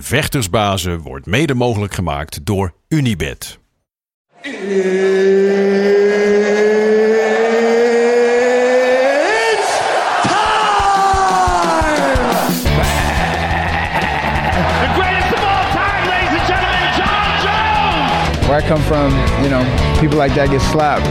Vechtersbazen wordt mede mogelijk gemaakt door Unibed. It's time! The greatest of all time, ladies and gentlemen, John Jones! Where I come from, you know, people like that get slapped.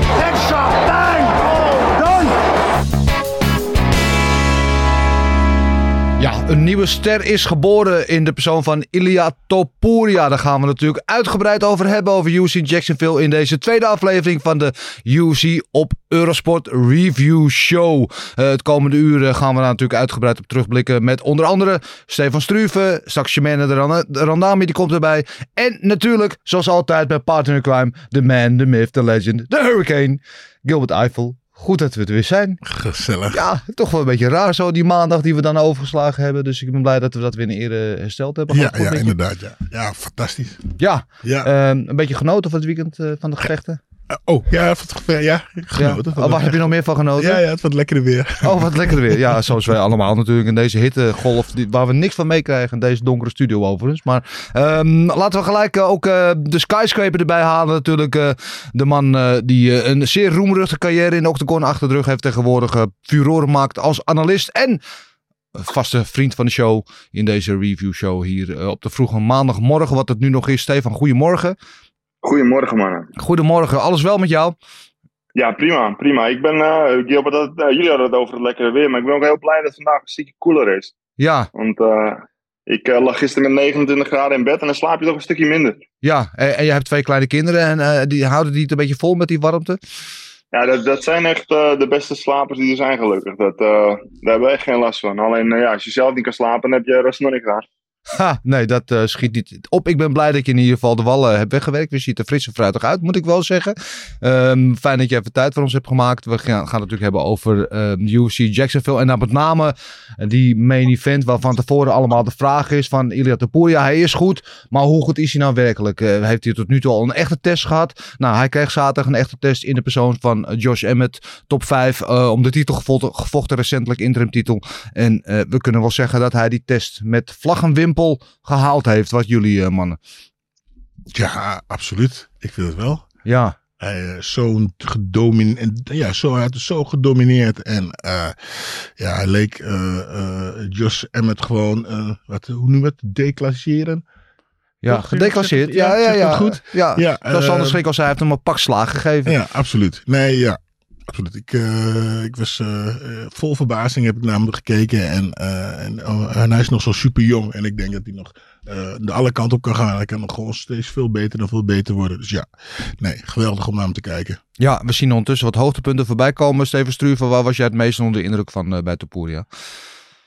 Ja, een nieuwe ster is geboren in de persoon van Ilya Topuria. Daar gaan we natuurlijk uitgebreid over hebben over UC Jacksonville in deze tweede aflevering van de UC op Eurosport Review Show. Eh, het komende uur gaan we daar natuurlijk uitgebreid op terugblikken met onder andere Stefan Struve, de Ran- de Randami, die komt erbij. En natuurlijk, zoals altijd bij Partner Crime, de man, de myth, de legend, de hurricane, Gilbert Eiffel. Goed dat we er weer zijn. Gezellig. Ja, toch wel een beetje raar zo, die maandag die we dan overgeslagen hebben. Dus ik ben blij dat we dat weer in ere hersteld hebben. Ja, ja, inderdaad. Ja, ja fantastisch. Ja, Ja. ehm, een beetje genoten van het weekend eh, van de gevechten. Eh, oh, ja, gevecht, ja, genoten. Ja. Oh, waar heb je nog meer van genoten? Ja, ja, het wat lekkere weer. Oh, wat lekker weer. Ja, zoals wij allemaal natuurlijk in deze hittegolf, waar we niks van meekrijgen in deze donkere studio overigens. Maar ehm, laten we gelijk eh, ook eh, de skyscraper erbij halen. Natuurlijk de man die een zeer roemruchte carrière in octagon achter de rug heeft tegenwoordig. furoren maakt als analist en vaste vriend van de show in deze review show hier op de vroege maandagmorgen. Wat het nu nog is. Stefan, goedemorgen. Goedemorgen, mannen. Goedemorgen, alles wel met jou? Ja, prima, prima. Ik ben, Gilbert, dat, eh, jullie hadden het over het lekkere weer, maar ik ben ook heel blij dat het vandaag een stukje koeler is. Ja, Want eh, ik lag gisteren met 29 graden in bed en dan slaap je toch een stukje minder. ja. En, en je hebt twee kleine kinderen en die houden die het een beetje vol met die warmte? Ja, dat, dat zijn echt de beste slapers die er zijn, gelukkig. Dat, daar hebben we echt geen last van. Alleen, ja, als je zelf niet kan slapen, dan heb je rust nog niks aan. Ha, nee, dat eh, schiet niet op. Ik ben blij dat je in ieder geval de wallen hebt weggewerkt. Je ziet er fris en fruitig uit, moet ik wel zeggen. Ehm, fijn dat je even tijd voor ons hebt gemaakt. We gaan, het natuurlijk hebben over ehm UFC Jacksonville. En dan met name eh, die main event waarvan tevoren allemaal de vraag is van Ilya Topuria. Hij is goed, maar hoe goed is hij nou werkelijk? Eh, heeft hij tot nu toe al een echte test gehad? Nou, hij kreeg zaterdag een echte test in de persoon van eh, Josh Emmett. Top 5 eh, om de titel gevochten, recentelijk interim titel. En eh, we kunnen wel zeggen dat hij die test met vlag en gehaald heeft. Wat jullie eh, mannen. Ja, absoluut. Ik vind het wel. Ja, Hij eh, zo'n gedomineerd, ja, zo, hij zo gedomineerd. En eh, ja, hij leek eh Josh Emmett gewoon, wat, hoe noem je het, declasseren. ja gedeclasseerd. Ja, Ja, ja, goed? Ja, Ja, dat is anders schrik als hij heeft hem een pak slaag gegeven. Ja, absoluut. Nee, ja. Absoluut. Ik, eh, ik was eh, eh, vol verbazing heb ik naar hem gekeken. En, en, oh, en hij is nog zo super jong. En ik denk dat hij nog de alle kanten op kan gaan. Hij kan nog gewoon steeds veel beter en veel beter worden. Dus ja, nee, geweldig om naar hem te kijken. Ja, we zien ondertussen wat hoogtepunten voorbij komen. Steven Struve, waar was jij het meest onder de indruk van bij Topuria? Z-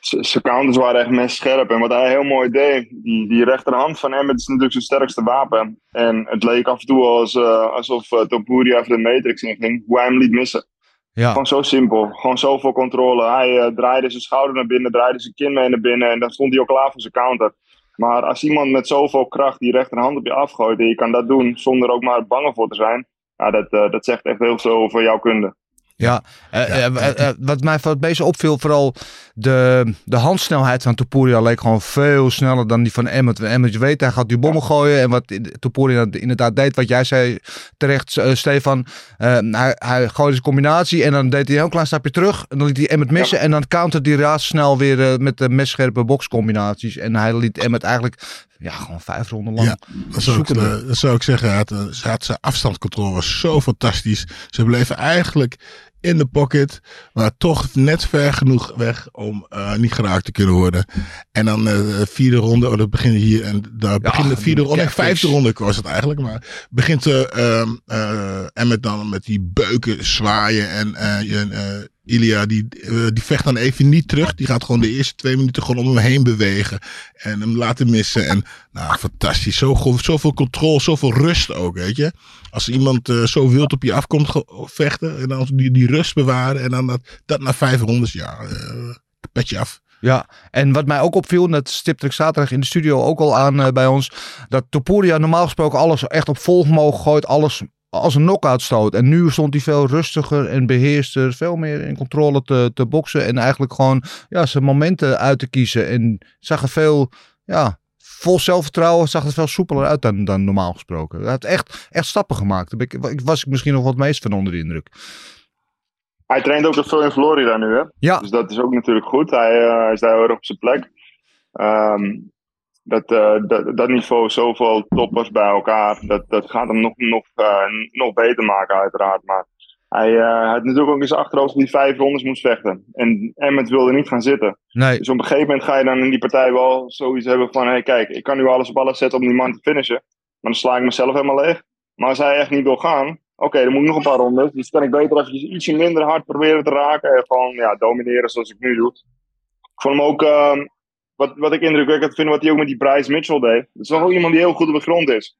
Zijn counters waren echt mes scherp. En wat hij heel mooi deed, die, die rechterhand van Emmet is natuurlijk zijn sterkste wapen. En het leek af en toe als, eh, alsof uh, Topuria de Matrix inging, hoe hij hem liet missen. Ja, Gewoon zo simpel. Gewoon zoveel controle. Hij eh, draaide zijn schouder naar binnen, draaide zijn kin mee naar binnen. En dan stond hij ook klaar voor zijn counter. Maar als iemand met zoveel kracht die rechterhand op je afgooit. en je kan dat doen zonder ook maar bang voor te zijn. Ja, dat, dat zegt echt heel veel over jouw kunde. Ja. Eh, eh, eh, wat mij het meeste opviel, vooral de, de handsnelheid van Topuria leek gewoon veel sneller dan die van Emmet. Emmet, je weet, hij gaat die bommen gooien. En wat Topuria inderdaad deed, wat jij zei terecht, Stefan. hij, hij gooide zijn combinatie en dan deed hij een heel klein stapje terug. En dan liet hij Emmet missen. En dan counterde hij razendsnel weer met de messcherpe boxcombinaties. En hij liet Emmet eigenlijk ja, gewoon vijf ronden lang Ja, Dat zou, ik, dat zou ik zeggen. Had, ze had zijn afstandscontrole was zo fantastisch. Ze bleven eigenlijk in de pocket, maar toch net ver genoeg weg om eh, niet geraakt te kunnen worden. En dan eh, de vierde ronde, oh, dat begint hier en daar begint de vierde ronde, nee, catfish. vijfde ronde was het eigenlijk, maar begint uh, um, uh, Emmet dan met die beuken zwaaien en uh, uh, Ilya, die, eh, die vecht dan even niet terug. Die gaat gewoon de eerste twee minuten gewoon om hem heen bewegen. En hem laten missen. En nou, fantastisch. Zo, zoveel controle, zoveel rust ook, weet je. Als iemand eh, zo wild op je afkomt vechten. En dan die, die rust bewaren. En dan dat, dat na vijf rondes, ja, eh petje af. Ja, en wat mij ook opviel, en dat stipte ik zaterdag in de studio ook al aan bij ons, dat Topuria normaal gesproken alles echt op vol vermogen gooit, alles als een knockout stoot. En nu stond hij veel rustiger en beheerster, veel meer in controle te, te boksen en eigenlijk gewoon ja, zijn momenten uit te kiezen. En zag er veel, ja, vol zelfvertrouwen, zag er veel soepeler uit dan, dan normaal gesproken. Hij heeft echt, echt stappen gemaakt. Daar ben ik, was ik misschien nog wat het meest van onder de indruk. Hij traint ook nog veel in Florida nu, hè? Ja, Dus dat is ook natuurlijk goed. Hij, eh, hij is daar heel erg op zijn plek. Ehm, dat, eh, dat, dat niveau, zoveel toppers bij elkaar, dat, dat gaat hem nog, nog, eh, nog beter maken, uiteraard. Maar hij, eh, had natuurlijk ook zijn achterhoofd hij vijf rondes moest vechten. En Emmet wilde niet gaan zitten. nee, Dus op een gegeven moment ga je dan in die partij wel zoiets hebben van: hé, hey, kijk, ik kan nu alles op alles zetten om die man te finishen. Maar dan sla ik mezelf helemaal leeg. Maar als hij echt niet wil gaan, oké, dan moet ik nog een paar rondes. Dus kan ik beter even ietsje minder hard proberen te raken. En gewoon ja, domineren zoals ik nu doe. Ik vond hem ook, ehm, wat, wat ik indrukwekkend vind, wat hij ook met die Bryce Mitchell deed. Dat is toch ook iemand die heel goed op de grond is.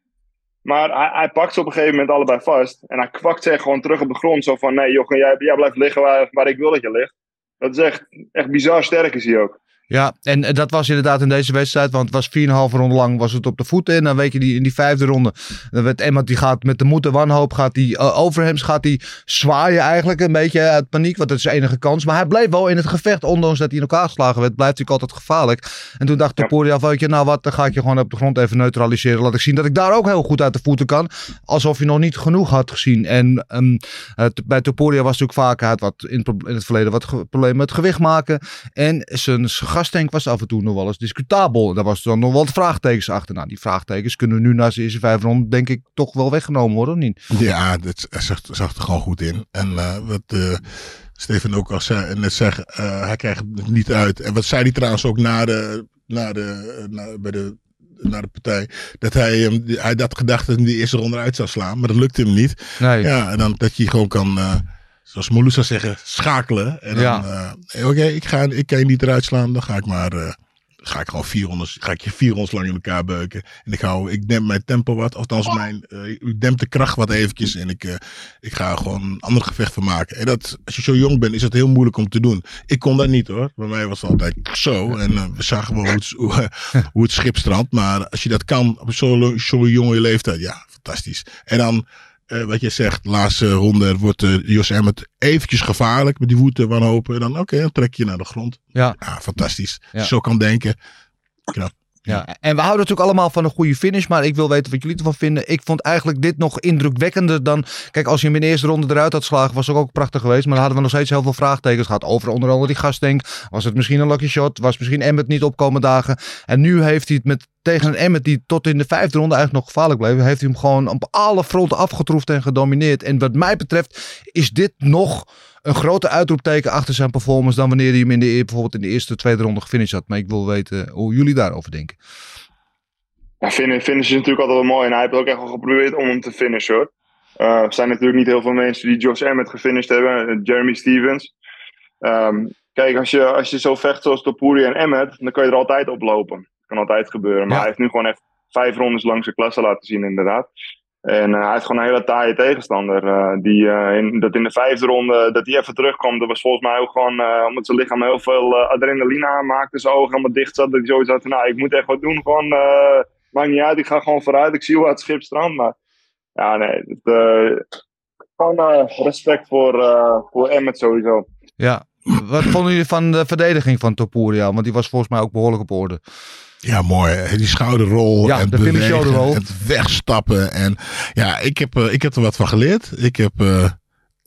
Maar hij, hij pakt ze op een gegeven moment allebei vast. En hij kwakt ze gewoon terug op de grond. Zo van: nee, joh, jij, jij blijft liggen waar, waar ik wil dat je ligt. Dat is echt, echt bizar sterk is hij ook. Ja, en eh, dat was inderdaad in deze wedstrijd, want het was 4,5 ronde lang was het op de voeten. En dan weet je, die, in die vijfde ronde, dan werd Emma, die gaat met de moed en wanhoop, gaat die uh, over hem, gaat die zwaaien eigenlijk een beetje uit paniek, want dat is de enige kans. Maar hij bleef wel in het gevecht, ondanks dat hij in elkaar geslagen werd, blijft natuurlijk altijd gevaarlijk. En toen dacht. Topuria, weet je, nou wat, dan ga ik je gewoon op de grond even neutraliseren. Laat ik zien dat ik daar ook heel goed uit de voeten kan. Alsof je nog niet genoeg had gezien. En het, bij Topuria was natuurlijk vaak, hij had wat in, in het verleden wat problemen met gewicht maken. En zijn, zijn gastank was af en toe nog wel eens discutabel. Daar was dan nog wel wat vraagtekens achter. Nou, die vraagtekens kunnen nu na zijn eerste vijf ronden denk ik toch wel weggenomen worden, of niet? Ja, dat zag, zag er gewoon goed in. En eh, wat eh Steven ook al zei, net zegt, eh, hij krijgt het niet uit. En wat zei hij trouwens ook na de, na de, na, bij de, na de partij, dat hij, hem hij had gedacht dat hij de eerste ronde uit zou slaan, maar dat lukte hem niet. Nee. Ja, en dan dat je gewoon kan, zoals Molu zou zeggen, schakelen. En dan, Ja. hey, oké, ik, ga, ik kan je niet eruit slaan, dan ga ik maar... eh, Ga ik gewoon vier rondes, ga ik je vier rondes lang in elkaar beuken. En ik hou, ik demp mijn tempo wat, althans mijn, eh, ik demp de kracht wat eventjes. En ik, ik ga gewoon een ander gevecht van maken. En dat, als je zo jong bent, is het heel moeilijk om te doen. Ik kon dat niet hoor. Bij mij was het altijd zo. En we zagen wel hoe het, hoe, hoe het schip strandt. Maar als je dat kan op zo'n zo jonge leeftijd, ja, fantastisch. En dan, eh, wat je zegt, laatste ronde wordt eh, Jos Emmet eventjes gevaarlijk met die woede wanhopen. En dan, oké, dan trek je naar de grond. Ja. Ja, fantastisch. Ja. zo kan denken. Knap. Ja, en we houden natuurlijk allemaal van een goede finish, maar ik wil weten wat jullie ervan vinden. Ik vond eigenlijk dit nog indrukwekkender dan... Kijk, als je hem in de eerste ronde eruit had geslagen, was het ook prachtig geweest. Maar dan hadden we nog steeds heel veel vraagtekens gehad over onder andere die gastdenk. Was het misschien een lucky shot? Was misschien Emmet niet opkomen dagen? En nu heeft hij het met, tegen een Emmet die tot in de vijfde ronde eigenlijk nog gevaarlijk bleef, heeft hij hem gewoon op alle fronten afgetroefd en gedomineerd. En wat mij betreft is dit nog een grote uitroepteken achter zijn performance dan wanneer hij hem in de, bijvoorbeeld in de eerste, tweede ronde gefinished had. Maar ik wil weten hoe jullie daarover denken. Ja, is natuurlijk altijd wel mooi. En hij heeft ook echt wel geprobeerd om hem te finishen hoor. Eh, er zijn natuurlijk niet heel veel mensen die Josh Emmett gefinished hebben. eh, Jeremy Stevens. Ehm, kijk, als je, als je zo vecht zoals Topuri en Emmett, dan kan je er altijd op lopen. Kan altijd gebeuren. Maar Ja. hij heeft nu gewoon echt vijf rondes langs zijn klasse laten zien inderdaad. En eh, hij heeft gewoon een hele taaie tegenstander. eh, die, eh, in, dat in de vijfde ronde, dat hij even terugkwam. Dat was volgens mij ook gewoon, omdat zijn lichaam heel veel adrenaline aanmaakte. Zijn ogen helemaal dicht zat. Dat hij zoiets had van, nou, ik moet echt wat doen. Gewoon, maakt niet uit, ik ga gewoon vooruit. Ik zie hoe het schip strandt. Maar ja, nee. Het, gewoon respect voor, voor Emmet sowieso. Ja. Wat vonden jullie van de verdediging van Topuria? Want die was volgens mij ook behoorlijk op orde. Ja, mooi. Die schouderrol. Ja, en de bewegen. Het wegstappen. En ja, ik heb, eh, ik heb er wat van geleerd. Ik heb... eh,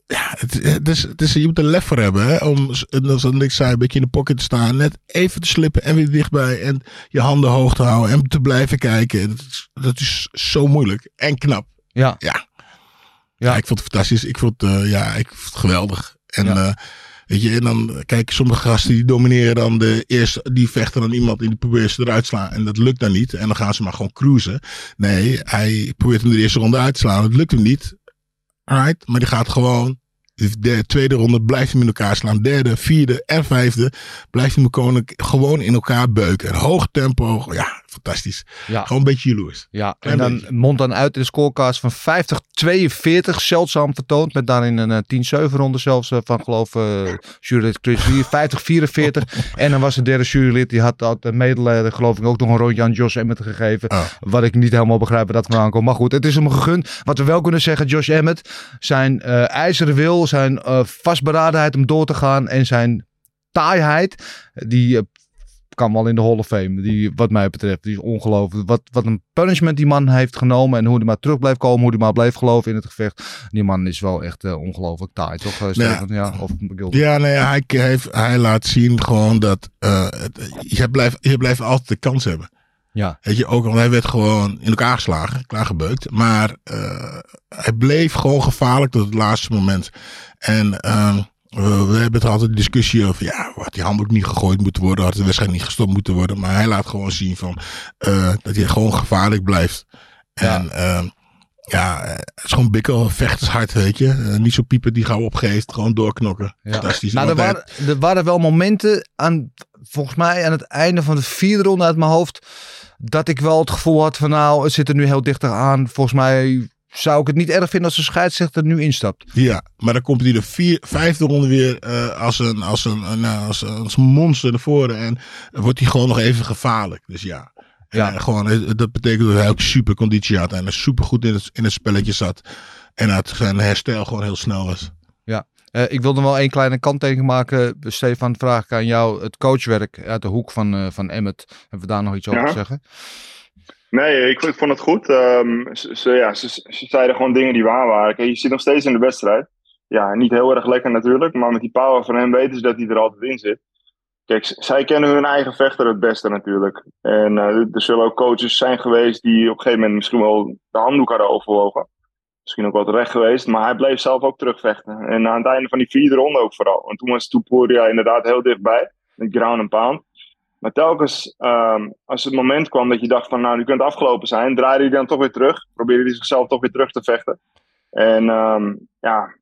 ja, het, het is, het is, je moet er lef voor hebben hè, om, zoals ik zei, een beetje in de pocket te staan. Net even te slippen en weer dichtbij. En je handen hoog te houden en te blijven kijken. Dat is, dat is zo moeilijk en knap. Ja. Ja. Ja. Ja, ik vond het fantastisch. Ik vond, het, eh, ja, ik vond het geweldig. En Ja. Weet je, en dan kijk, sommige gasten die domineren dan de eerste, die vechten dan iemand en die proberen ze eruit te slaan. En dat lukt dan niet. En dan gaan ze maar gewoon cruisen. Nee, hij probeert hem de eerste ronde uit te slaan. Dat lukt hem niet. Alright, maar die gaat gewoon De tweede ronde blijft hij in elkaar slaan. Derde, vierde en vijfde blijft gewoon, gewoon in elkaar beuken. Hoog tempo, ja, fantastisch. Ja. Gewoon een beetje jaloers. Ja, en dan mond dan uit in de scorecast van 50-42. Zeldzaam vertoond. Met daarin een eh, 10-7 ronde zelfs eh, van geloof eh jurylid Chris Lee. 50-44. en dan was de derde jurylid. Die had dat uh, medelijden geloof ik ook nog een rondje aan Josh Emmett gegeven. Oh. Wat ik niet helemaal begrijp waar dat vandaan komt. Maar goed, het is hem gegund. Wat we wel kunnen zeggen, Josh Emmett. Zijn eh, ijzeren wil, zijn eh, vastberadenheid om door te gaan. En zijn taaiheid. Die eh, kan wel in de Hall of Fame. Die, wat mij betreft, die is ongelooflijk. Wat, wat een punishment die man heeft genomen. En hoe hij maar terug blijft komen. Hoe hij maar bleef geloven in het gevecht. Die man is wel echt eh, ongelooflijk taai, toch? eh, Stefan? Ja. Of. Ja, nee, hij, heeft, hij laat zien gewoon dat het- je, blijft, je blijft altijd de kans hebben. Ja. Weet je, ook al hij werd gewoon in elkaar geslagen, klaargebeukt. Maar hij bleef gewoon gevaarlijk tot het laatste moment. En ehm, we, we hebben het altijd discussie over, ja, had die handdoek niet gegooid moeten worden, had de wedstrijd niet gestopt moeten worden. Maar hij laat gewoon zien van, eh, dat hij gewoon gevaarlijk blijft. Ja. En ehm, ja, eh, het is gewoon bikkel, vechtershard, weet je. Eh, niet zo piepen die gauw opgeeft, gewoon doorknokken. Ja. Fantastisch. Nou, er waren, er waren wel momenten aan, volgens mij aan het einde van de vierde ronde uit mijn hoofd, dat ik wel het gevoel had van nou, het zit er nu heel dichter aan. Volgens mij zou ik het niet erg vinden als de scheidsrechter er nu instapt. Ja, maar dan komt hij de vier, vijfde ronde weer eh, als, een, als, een, eh, nou, als, een- als een monster naar voren. En wordt hij gewoon nog even gevaarlijk. Dus ja, Ja. En gewoon, eh, dat betekent dat hij ook super conditie had. En er super goed in het, in het spelletje zat. En dat zijn herstel gewoon heel snel was. Eh, ik wilde wel één kleine kanttekening maken. Stefan, vraag ik aan jou. Het coachwerk uit de hoek van, eh van Emmet. Hebben we daar nog iets over Ja. te zeggen? Nee, ik, vond het goed. Ehm, ze, ze- ze, ze zeiden gewoon dingen die waar waren. Kijk, je zit nog steeds in de wedstrijd. Ja, niet heel erg lekker natuurlijk. Maar met die power van hem weten ze dat hij er altijd in zit. Kijk, zij kennen hun eigen vechter het beste natuurlijk. En eh, er zullen ook coaches zijn geweest die op een gegeven moment misschien wel de handdoek hadden overwogen. Misschien ook wel terecht geweest. Maar hij bleef zelf ook terugvechten. En aan het einde van die vierde ronde ook vooral. Want toen was Toeporia inderdaad heel dichtbij. Met ground and pound. Maar telkens ehm, als het moment kwam dat je dacht van nou, nu kunt het afgelopen zijn, draaide hij dan toch weer terug. Probeerde hij zichzelf toch weer terug te vechten. En ehm, ja,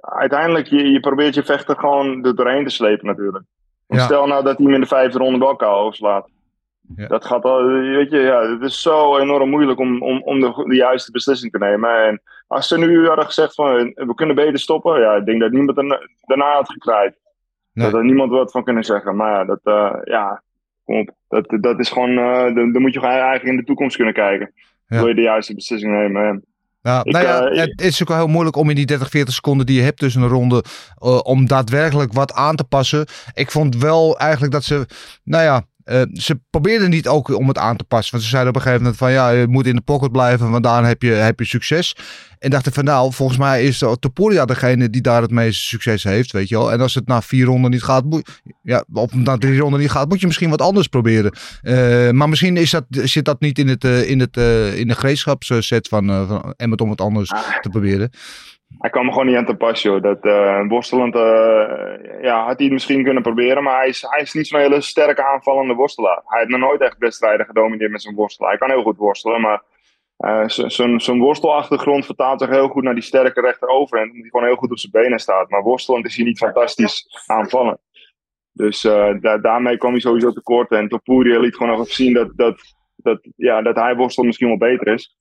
uiteindelijk, je, je probeert je vechter gewoon er doorheen te slepen natuurlijk. Ja. Stel nou dat hij hem in de vijfde ronde wel KO overslaat. Ja. Dat gaat al, weet je, ja, het is zo enorm moeilijk om, om, om de, de juiste beslissing te nemen. En als ze nu hadden gezegd van we kunnen beter stoppen, ja, ik denk dat niemand daarna had gekraaid. Nee. Dat er niemand wat van kunnen zeggen. Maar ja, dat, eh, ja kom op. Dat, dat is gewoon, eh, dan, dan moet je gewoon eigenlijk in de toekomst kunnen kijken. Ja. Wil je de juiste beslissing nemen? Ik, nou ja, eh, het is ook wel heel moeilijk om in die 30, 40 seconden die je hebt tussen een ronde, eh, om daadwerkelijk wat aan te passen. Ik vond wel eigenlijk dat ze, nou ja, eh, ze probeerden niet ook om het aan te passen. Want ze zeiden op een gegeven moment van ja, je moet in de pocket blijven, want daar heb je, heb je succes. En dachten van nou, volgens mij is Topuria degene die daar het meeste succes heeft, weet je wel. En als het na vier ronden niet gaat, moet, ja, of na drie ronden niet gaat, moet je misschien wat anders proberen. Eh, maar misschien is dat, zit dat niet in, het, eh, in, het, in de gereedschapsset van, van Emmet om het anders te proberen. Hij kwam gewoon niet aan te pas, joh. Dat, eh worstelend, eh, ja, had hij het misschien kunnen proberen. Maar hij is, hij is niet zo'n hele sterke aanvallende worstelaar. Hij heeft nog nooit echt wedstrijden gedomineerd met zijn worstelen. Hij kan heel goed worstelen, maar eh, zo'n zo'n worstelachtergrond vertaalt zich heel goed naar die sterke rechter overhand. Omdat hij gewoon heel goed op zijn benen staat. Maar worstelend is hij niet fantastisch aanvallen. Dus da- daarmee kwam hij sowieso tekort. En Topuria liet gewoon nog zien dat, dat, dat, ja, dat hij worstel misschien wel beter is.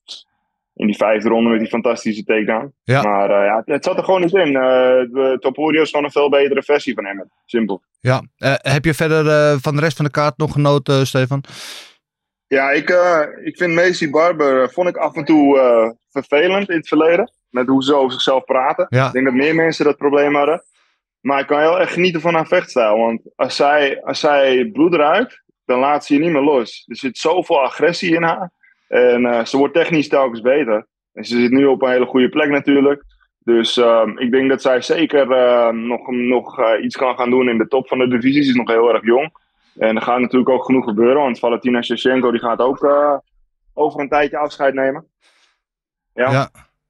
In die vijfde ronde met die fantastische takedown. Ja. Maar eh, ja, het, het zat er gewoon niet in. Uh, is gewoon een veel betere versie van hem. Simpel. Ja, eh, heb je verder eh, van de rest van de kaart nog genoten, Stefan? Ja, ik, eh, ik vind Macy Barber vond ik af en toe eh, vervelend in het verleden. Met hoe ze over zichzelf praten. Ja. Ik denk dat meer mensen dat probleem hadden. Maar ik kan heel erg genieten van haar vechtstijl. Want als zij, als zij bloed ruikt, dan laat ze je niet meer los. Er zit zoveel agressie in haar. En eh, ze wordt technisch telkens beter. En ze zit nu op een hele goede plek natuurlijk. Dus ehm, ik denk dat zij zeker ehm, nog, nog eh, iets kan gaan doen in de top van de divisie. Ze is nog heel erg jong. En er gaat natuurlijk ook genoeg gebeuren. Want Valentina Shevchenko die gaat ook eh, over een tijdje afscheid nemen. Ja. Ja.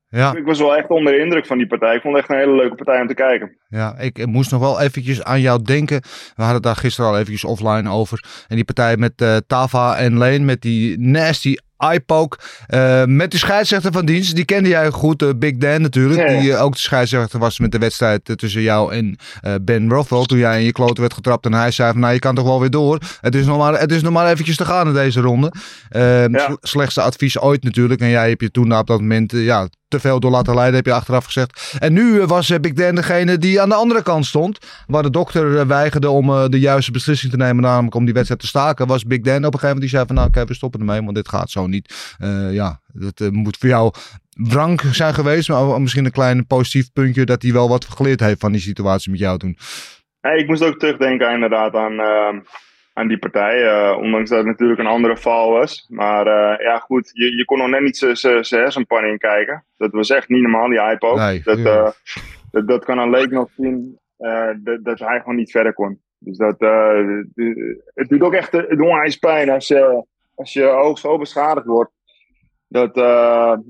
Ja, Ik was wel echt onder de indruk van die partij. Ik vond het echt een hele leuke partij om te kijken. ja, ik moest nog wel eventjes aan jou denken. We hadden het daar gisteren al eventjes offline over. En die partij met Tava en Leen met die nasty eye-poke. Eh, met die scheidsrechter van dienst. Die kende jij goed, eh, Big Dan natuurlijk. Ja, ja. Die eh, ook de scheidsrechter was met de wedstrijd tussen jou en Ben Rothwell. Toen jij in je kloten werd getrapt en hij zei van nou je kan toch wel weer door. Het is nog maar, het is nog maar eventjes te gaan in deze ronde. Eh, Ja. sl- Slechtste advies ooit natuurlijk. En jij hebt je toen op dat moment ja, te veel door laten leiden, heb je achteraf gezegd. En nu was Big Dan degene die aan de andere kant stond. Waar de dokter weigerde om de juiste beslissing te nemen, namelijk om die wedstrijd te staken. Was Big Dan op een gegeven moment die zei van nou oké, we stoppen ermee, want dit gaat zo niet. Eh, ja, dat eh, moet voor jou wrank zijn geweest, maar misschien een klein positief puntje dat hij wel wat geleerd heeft van die situatie met jou toen. Hey, ik moest ook terugdenken inderdaad aan, ehm, aan die partij. eh, ondanks dat het natuurlijk een andere val was. Maar ja, goed, je, je kon nog net niet zijn hersenpan in kijken. Dat was echt niet normaal, die. Nee, dat, ja. dat, dat kan een leek nog zien dat, dat hij gewoon niet verder kon. Dus dat, de- het doet ook echt het onwijs pijn als je, als je oog zo beschadigd wordt. Dat, eh,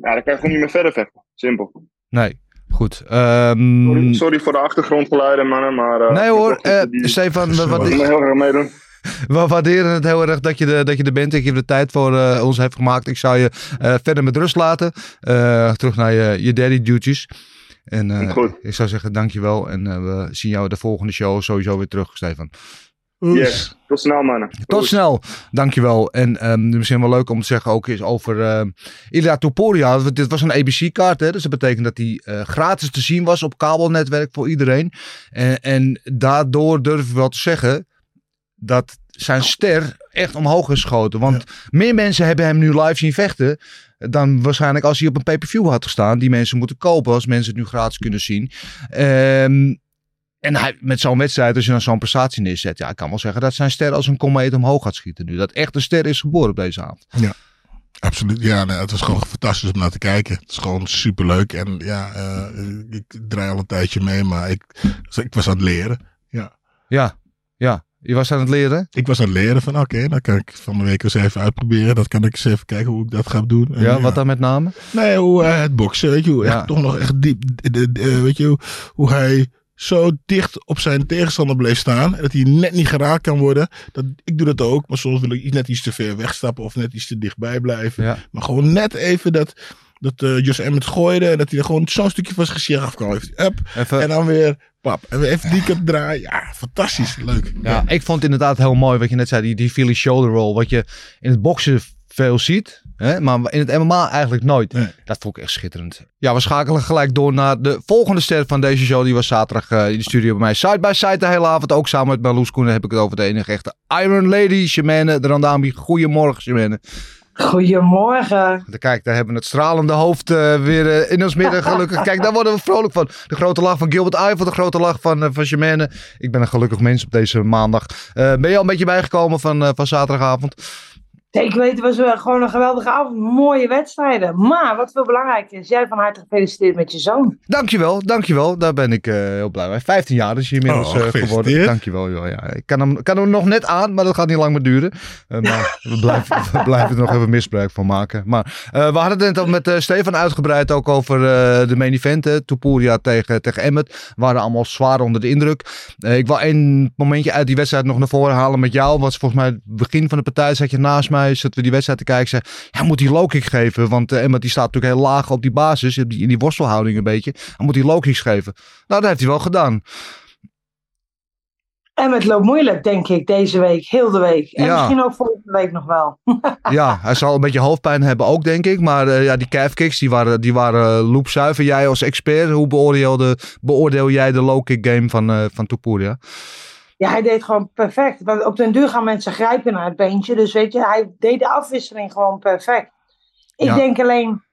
ja, dan kan je gewoon niet meer verder vechten. Simpel. Nee, goed. Ehm, Sorry, sorry voor de achtergrondgeluiden, mannen. Maar, eh, nee hoor, die- Stefan, Ik waarde- wil heel graag meedoen. we waarderen het heel erg dat je, er- dat je er bent. Dat je de tijd voor ons heeft gemaakt. Ik zou je verder met rust laten. Terug naar je, je daddy duties. En Goed. ik zou zeggen dankjewel. En we zien jou de volgende show sowieso weer terug, Stefan. Yes. Tot snel, mannen. Tot snel, dankjewel. En ehm, misschien wel leuk om te zeggen ook is over ehm Ilya Topuria. Want Dit was een ABC-kaart, hè? dus dat betekent dat die eh, gratis te zien was op kabelnetwerk voor iedereen. En, en daardoor durf ik wel te zeggen dat zijn ster echt omhoog is geschoten. Want meer mensen hebben hem nu live zien vechten dan waarschijnlijk als hij op een pay-per-view had gestaan. Die mensen moeten kopen als mensen het nu gratis kunnen zien. Ehm, en hij, met zo'n wedstrijd, als je dan zo'n prestatie neerzet, ja, ik kan wel zeggen dat zijn ster als een komeet omhoog gaat schieten nu. Dat echt een ster is geboren op deze avond. Absoluut, ja, nee, het was gewoon fantastisch om naar te kijken. Het is gewoon superleuk. En ja, eh, ik draai al een tijdje mee, maar ik, ik was aan het leren. Ja, ja. Je was aan het leren. Ik was aan het leren van, oké, dan kan ik van de week eens even uitproberen. Dat kan ik eens even kijken hoe ik dat ga doen. En Ja, wat dan met name? Nee, hoe eh, het boksen, weet je, hoe Ja. echt toch nog echt diep, de- de- de- weet je, hoe- hoe hij zo dicht op zijn tegenstander bleef staan. En dat hij net niet geraakt kan worden. Dat, ik doe dat ook, maar soms wil ik net iets te ver wegstappen of net iets te dichtbij blijven. Ja. Maar gewoon net even dat, dat eh Jos Emmett gooide en dat hij er gewoon zo'n stukje van zijn gezicht af kan. En dan weer pap. En even die kant draaien. Ja, fantastisch. Leuk. ja, ik vond het inderdaad heel mooi wat je net zei, die, die Philly shoulder roll. Wat je in het boksen veel ziet, hè, maar in het MMA eigenlijk nooit. Nee. Dat vond ik echt schitterend. Ja, we schakelen gelijk door naar de volgende ster van deze show. Die was zaterdag eh, in de studio bij mij. Side by side de hele avond. Ook samen met Marloes Koenen heb ik het over de enige echte Iron Lady, Shemane de Randami. Goedemorgen, Shemane. Goedemorgen. Kijk, daar hebben we het stralende hoofd eh, weer eh, in ons midden gelukkig. Kijk, daar worden we vrolijk van. De grote lach van Gilbert Eiffel, de grote lach van, uh, van Germaine. Ik ben een gelukkig mens op deze maandag. Uh, ben je al een beetje bijgekomen van, uh, van zaterdagavond? Zeker weten, was wel gewoon een geweldige avond. Mooie wedstrijden. Maar wat veel belangrijker is, jij van harte gefeliciteerd met je zoon. Dankjewel, dankjewel. Daar ben ik uh, heel blij mee. 15 jaar is hij inmiddels oh, geworden. Dankjewel. Joh, ja. Ik kan hem, kan hem nog net aan, maar dat gaat niet lang meer duren. Uh, maar we blijven, we blijven er nog even misbruik van maken. Maar uh, we hadden het net al met Stefan uitgebreid ook over de main event. Topuria tegen, tegen Emmet. We waren allemaal zwaar onder de indruk. Eh, ik wil één momentje uit die wedstrijd nog naar voren halen met jou. Was volgens mij het begin van de partij zat je naast mij. Zat we die wedstrijd te kijken. Zei, hij moet die kick geven. Want uh, Emmet die staat natuurlijk heel laag op die basis. In die, in die worstelhouding een beetje. Hij moet low kicks geven. Nou, dat heeft hij wel gedaan. En het loopt moeilijk, denk ik, deze week. Heel de week. En ja. misschien ook volgende week nog wel. ja, hij zal een beetje hoofdpijn hebben ook, denk ik. Maar uh, ja, die calf kicks, die waren, die waren loopzuiver. Jij als expert, hoe beoordeelde, beoordeel jij de low kick game van, uh, van Topuria? Ja, hij deed gewoon perfect. Want op den duur gaan mensen grijpen naar het beentje. Dus weet je, hij deed de afwisseling gewoon perfect. Ik ja. denk alleen,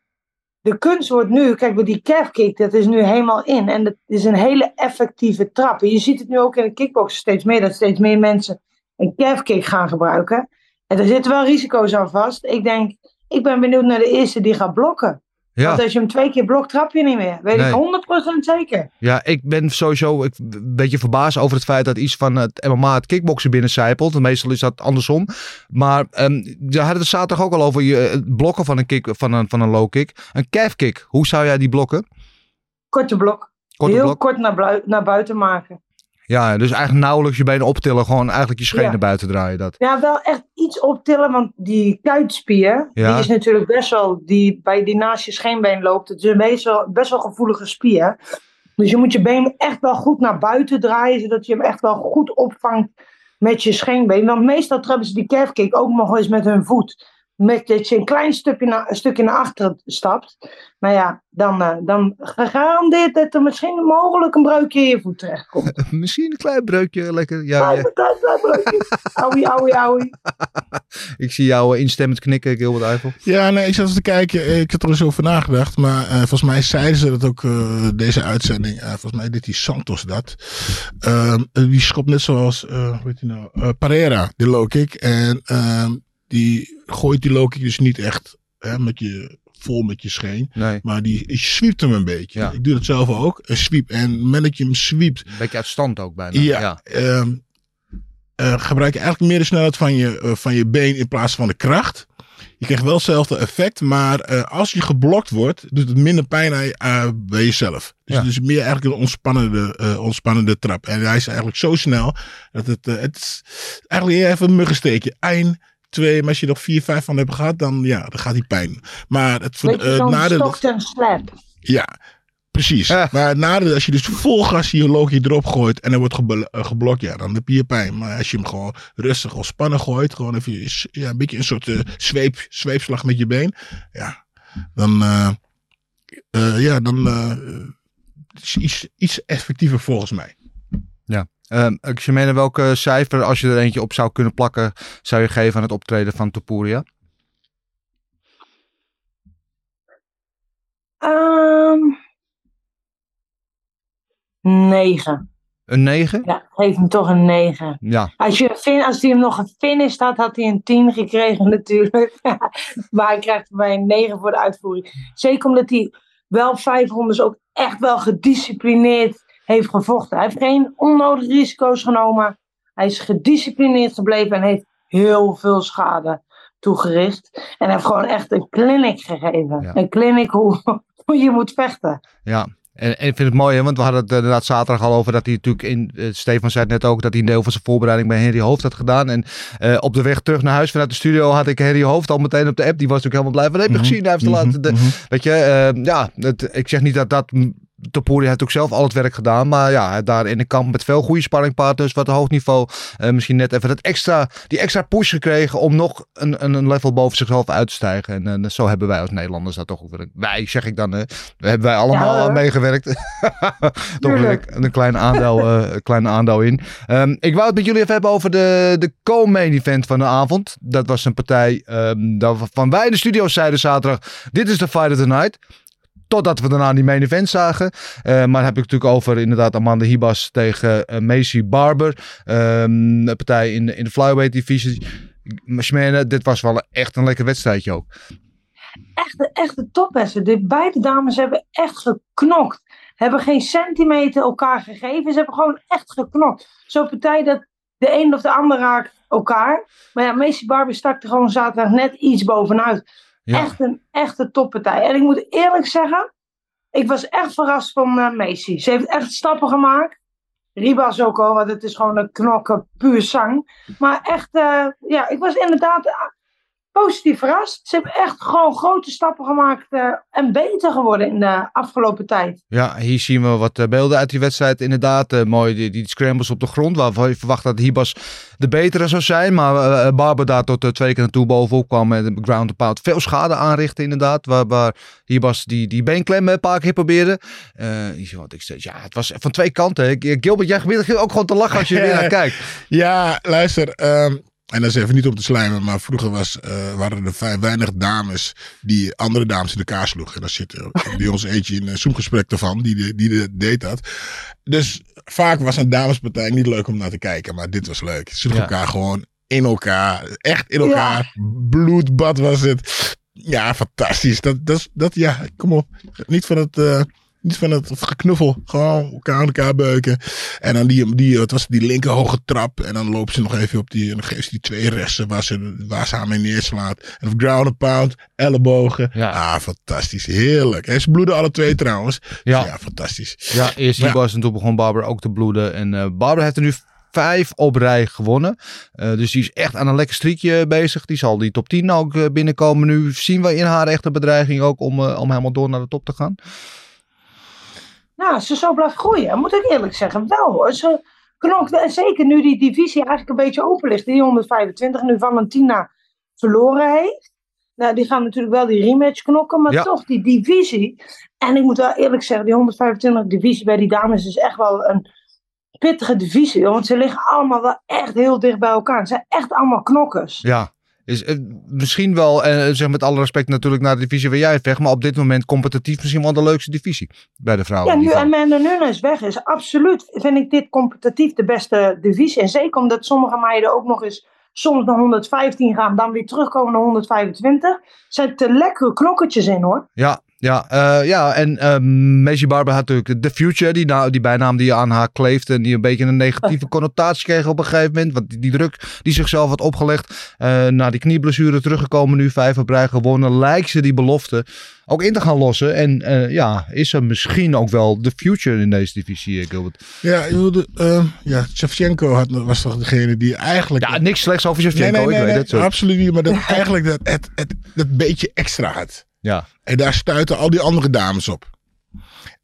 de kunst wordt nu, kijk, bij die calf kick, dat is nu helemaal in. En dat is een hele effectieve trap. En je ziet het nu ook in de kickboxen steeds meer, dat steeds meer mensen een calf kick gaan gebruiken. En er zitten wel risico's aan vast. Ik denk, ik ben benieuwd naar de eerste die gaat blokken. Ja. Want als je hem twee keer blokt, trap je niet meer. Weet nee. ik 100% zeker. Ja, ik ben sowieso een beetje verbaasd over het feit dat iets van het MMA het kickboksen binnencijpelt. Meestal is dat andersom. Maar um, daar hadden we zaterdag ook al over je, het blokken van een, kick, van, een, van een low kick. Een calf kick, hoe zou jij die blokken? Korte blok. Korte Heel blok. kort naar, naar buiten maken. Ja, dus eigenlijk nauwelijks je benen optillen. Gewoon eigenlijk je schenen Ja. buiten draaien. Dat. Ja, wel echt iets optillen, want die kuitspier, Ja. die is natuurlijk best wel, die bij die naast je scheenbeen loopt, het is een best wel, best wel gevoelige spier. Dus je moet je been echt wel goed naar buiten draaien, zodat je hem echt wel goed opvangt met je scheenbeen. Want meestal trappen ze die calf kick ook nog eens met hun voet. Met dat je een klein stukje naar, een stukje naar achteren stapt. Nou ja, dan, eh, dan gegarandeerd dat er misschien mogelijk een breukje in je voet terechtkomt. Misschien een klein breukje. Lekker. Ja, Klein, ja. klein, klein breukje. Auwie, auwie, auwie. Ik zie jou eh, instemmend knikken, Gilbert Eiffel. Ja, nee, ik zat eens te kijken. eh, Ik had er eens over nagedacht. Maar eh, volgens mij zeiden ze dat ook, eh, deze uitzending. eh, volgens mij deed die Santos dat. Ehm, eh, die schopt net zoals, eh hoe heet die nou? Eh, Pereira, de low kick. En ehm, die gooit die low kick dus niet echt hè, met je, vol met je scheen. Nee, Maar die sweept hem een beetje. Ja. Ik doe dat zelf ook. Een sweep. En moment dat je hem sweept, een beetje uit stand ook bijna. ja. ja. ehm, eh, gebruik je eigenlijk meer de snelheid van je, eh, van je been in plaats van de kracht. Je krijgt wel hetzelfde effect, maar eh, als je geblokt wordt, doet het minder pijn aan bij jezelf. Dus Ja. het is meer eigenlijk een ontspannende, ontspannende trap. En hij is eigenlijk zo snel dat het, het is eigenlijk even een muggensteekje. Eén, twee, maar als je er nog vier, vijf van hebt gehad, dan, ja, dan gaat die pijn. Maar het, voor- je, eh, nadeel- stokt en slap. ja, precies. Ja. Maar het nadeel als je dus vol gas je Loki erop gooit en hij wordt eh, geblokt, ja, dan heb je pijn. Maar als je hem gewoon rustig of spannen gooit, gewoon even ja, een beetje een soort eh, zweep, zweepslag met je been, ja, dan, eh, eh, ja, dan eh, is iets, iets effectiever volgens mij. Ehm Ximena, welke cijfer, als je er eentje op zou kunnen plakken, zou je geven aan het optreden van Topuria? Ehm negen. Een 9? Ja, geef hem toch een negen. Ja, Als, je, fin- als hij hem nog gefinished had, had hij een 10 gekregen natuurlijk. maar hij krijgt bij een 9 voor de uitvoering. Zeker omdat hij wel vijf rondes ook echt wel gedisciplineerd heeft gevochten. Hij heeft geen onnodige risico's genomen. Hij is gedisciplineerd gebleven en heeft heel veel schade toegericht. En hij heeft gewoon echt een clinic gegeven. Ja. Een clinic hoe, hoe je moet vechten. ja. En, en ik vind het mooi, hè, want we hadden het eh, inderdaad zaterdag al over dat hij natuurlijk in. eh, Stefan zei het net ook dat hij een deel van zijn voorbereiding bij Henry Hoofd had gedaan. En eh, op de weg terug naar huis vanuit de studio had ik Henry Hoofd al meteen op de app. Die was natuurlijk helemaal blij van: heb je Mhm. gezien? Hij heeft te laten. de- Weet je, eh, ja, het, ik zeg niet dat dat. Topuria heeft ook zelf al het werk gedaan. Maar ja, daar in de kamp met veel goede sparringpartners. Wat hoog niveau. eh, misschien net even dat extra, die extra push gekregen. Om nog een, een, level boven zichzelf uit te stijgen. En eh, zo hebben wij als Nederlanders dat toch ook weer. Wij, zeg ik dan. hebben wij allemaal Ja, aan meegewerkt. toch weer een, klein aandeel, eh, een klein aandeel in. Ehm, ik wou het met jullie even hebben over de, de co-main event van de avond. Dat was een partij ehm, waarvan wij in de studio zeiden zaterdag. Dit is de fight of the night. Totdat we daarna die main event zagen. Eh, maar heb ik natuurlijk over inderdaad Amanda Hibas tegen eh, Macy Barber. Een partij in, in de flyweight divisie. Dit was wel echt een lekker wedstrijdje ook. Echte topwedstrijd. De beide dames hebben echt geknokt. Hebben geen centimeter elkaar gegeven. Ze hebben gewoon echt geknokt. Zo'n partij dat de een of de ander raakt elkaar. Maar ja, Macy Barber stak er gewoon zaterdag net iets bovenuit. Echt een echte toppartij. En ik moet eerlijk zeggen, ik was echt verrast van Macy. Ze heeft echt stappen gemaakt. Ribas ook al, want het is gewoon een knokken puur zang. Maar echt, eh, ja, ik was inderdaad positief verrast. Ze hebben echt gewoon grote stappen gemaakt eh, en beter geworden in de afgelopen tijd. Ja, hier zien we wat eh, beelden uit die wedstrijd. Inderdaad, eh, mooi die, die scrambles op de grond. Waarvan je verwacht dat Hibas de betere zou zijn. Maar Barber daar tot twee keer naartoe bovenop kwam. Met een ground pound. Veel schade aanrichten inderdaad. Waar, waar Hibas die, die beenklem een paar keer probeerde. Eh, wat ik steeds. Ja, het was van twee kanten. Ik- Gilbert, jij begint ook gewoon te lachen als je er weer naar kijkt. Ja, luister. ehm, en dat is even niet om te slijmen, maar vroeger was, eh, waren er vrij weinig dames die andere dames in elkaar sloegen. En daar zit er bij ons eentje in een Zoom-gesprek ervan, die, die de- deed dat. Dus vaak was een damespartij niet leuk om naar te kijken, maar dit was leuk. Ze sloegen Ja. elkaar gewoon in elkaar, echt in elkaar. Bloedbad was het. Ja, fantastisch. Dat, dat, dat, ja, kom op. Niet van het, eh, Niet van het, geknuffel. Gewoon elkaar aan elkaar beuken. En dan die, die, wat was het, die linker hoge trap. En dan lopen ze nog even op die. En dan geeft ze die twee resten waar ze, waar ze aan mee neerslaat. En ground and pound, ellebogen. Ja. Ah, fantastisch. Heerlijk. En ze bloeden alle twee trouwens. Ja. Ja, fantastisch. Ja, eerst die was en toen begon Barbara ook te bloeden. En eh Barbara heeft er nu vijf op rij gewonnen. Eh, dus die is echt aan een lekker streakje bezig. Die zal die top 10 ook eh, binnenkomen. Nu zien we in haar echt een bedreiging ook om, om helemaal door naar de top te gaan. Nou, als ze zo blijft groeien, moet ik eerlijk zeggen, wel hoor. Ze knokt, en zeker nu die divisie eigenlijk een beetje open ligt. Die 125 nu Valentina verloren heeft. Nou, die gaan natuurlijk wel die rematch knokken, maar Ja. toch die divisie. En ik moet wel eerlijk zeggen, die 125 divisie bij die dames is echt wel een pittige divisie. Want ze liggen allemaal wel echt heel dicht bij elkaar. Het zijn echt allemaal knokkers. Ja. Is, eh, misschien wel, en zeg met alle respect natuurlijk naar de divisie waar jij vecht. Maar op dit moment competitief misschien wel de leukste divisie bij de vrouwen. Ja, nu. Amanda Nunes weg is, absoluut vind ik dit competitief de beste divisie. En zeker omdat sommige meiden ook nog eens soms naar 115 gaan, dan weer terugkomen naar 125. Er zijn te lekkere knokkertjes in hoor. Ja, ja, eh, ja. en uh, Macy Barber had natuurlijk The Future, die, nou, die bijnaam die aan haar kleefde. En die een beetje een negatieve connotatie kreeg op een gegeven moment. Want die, die druk die zichzelf had opgelegd. eh na die knieblessure teruggekomen, nu vijf op rij gewonnen. Lijkt ze die belofte ook in te gaan lossen. En eh, ja, is er misschien ook wel The Future in deze divisie, Gilbert? Ja, ik wilde, eh, ja, Shevchenko had, was toch degene die eigenlijk... Ja, niks slechts over nee, Shevchenko, nee, nee, ik weet nee, het. Absoluut niet. Maar dat eigenlijk dat, het, het, dat beetje extra had. Ja, En daar stuiten al die andere dames op.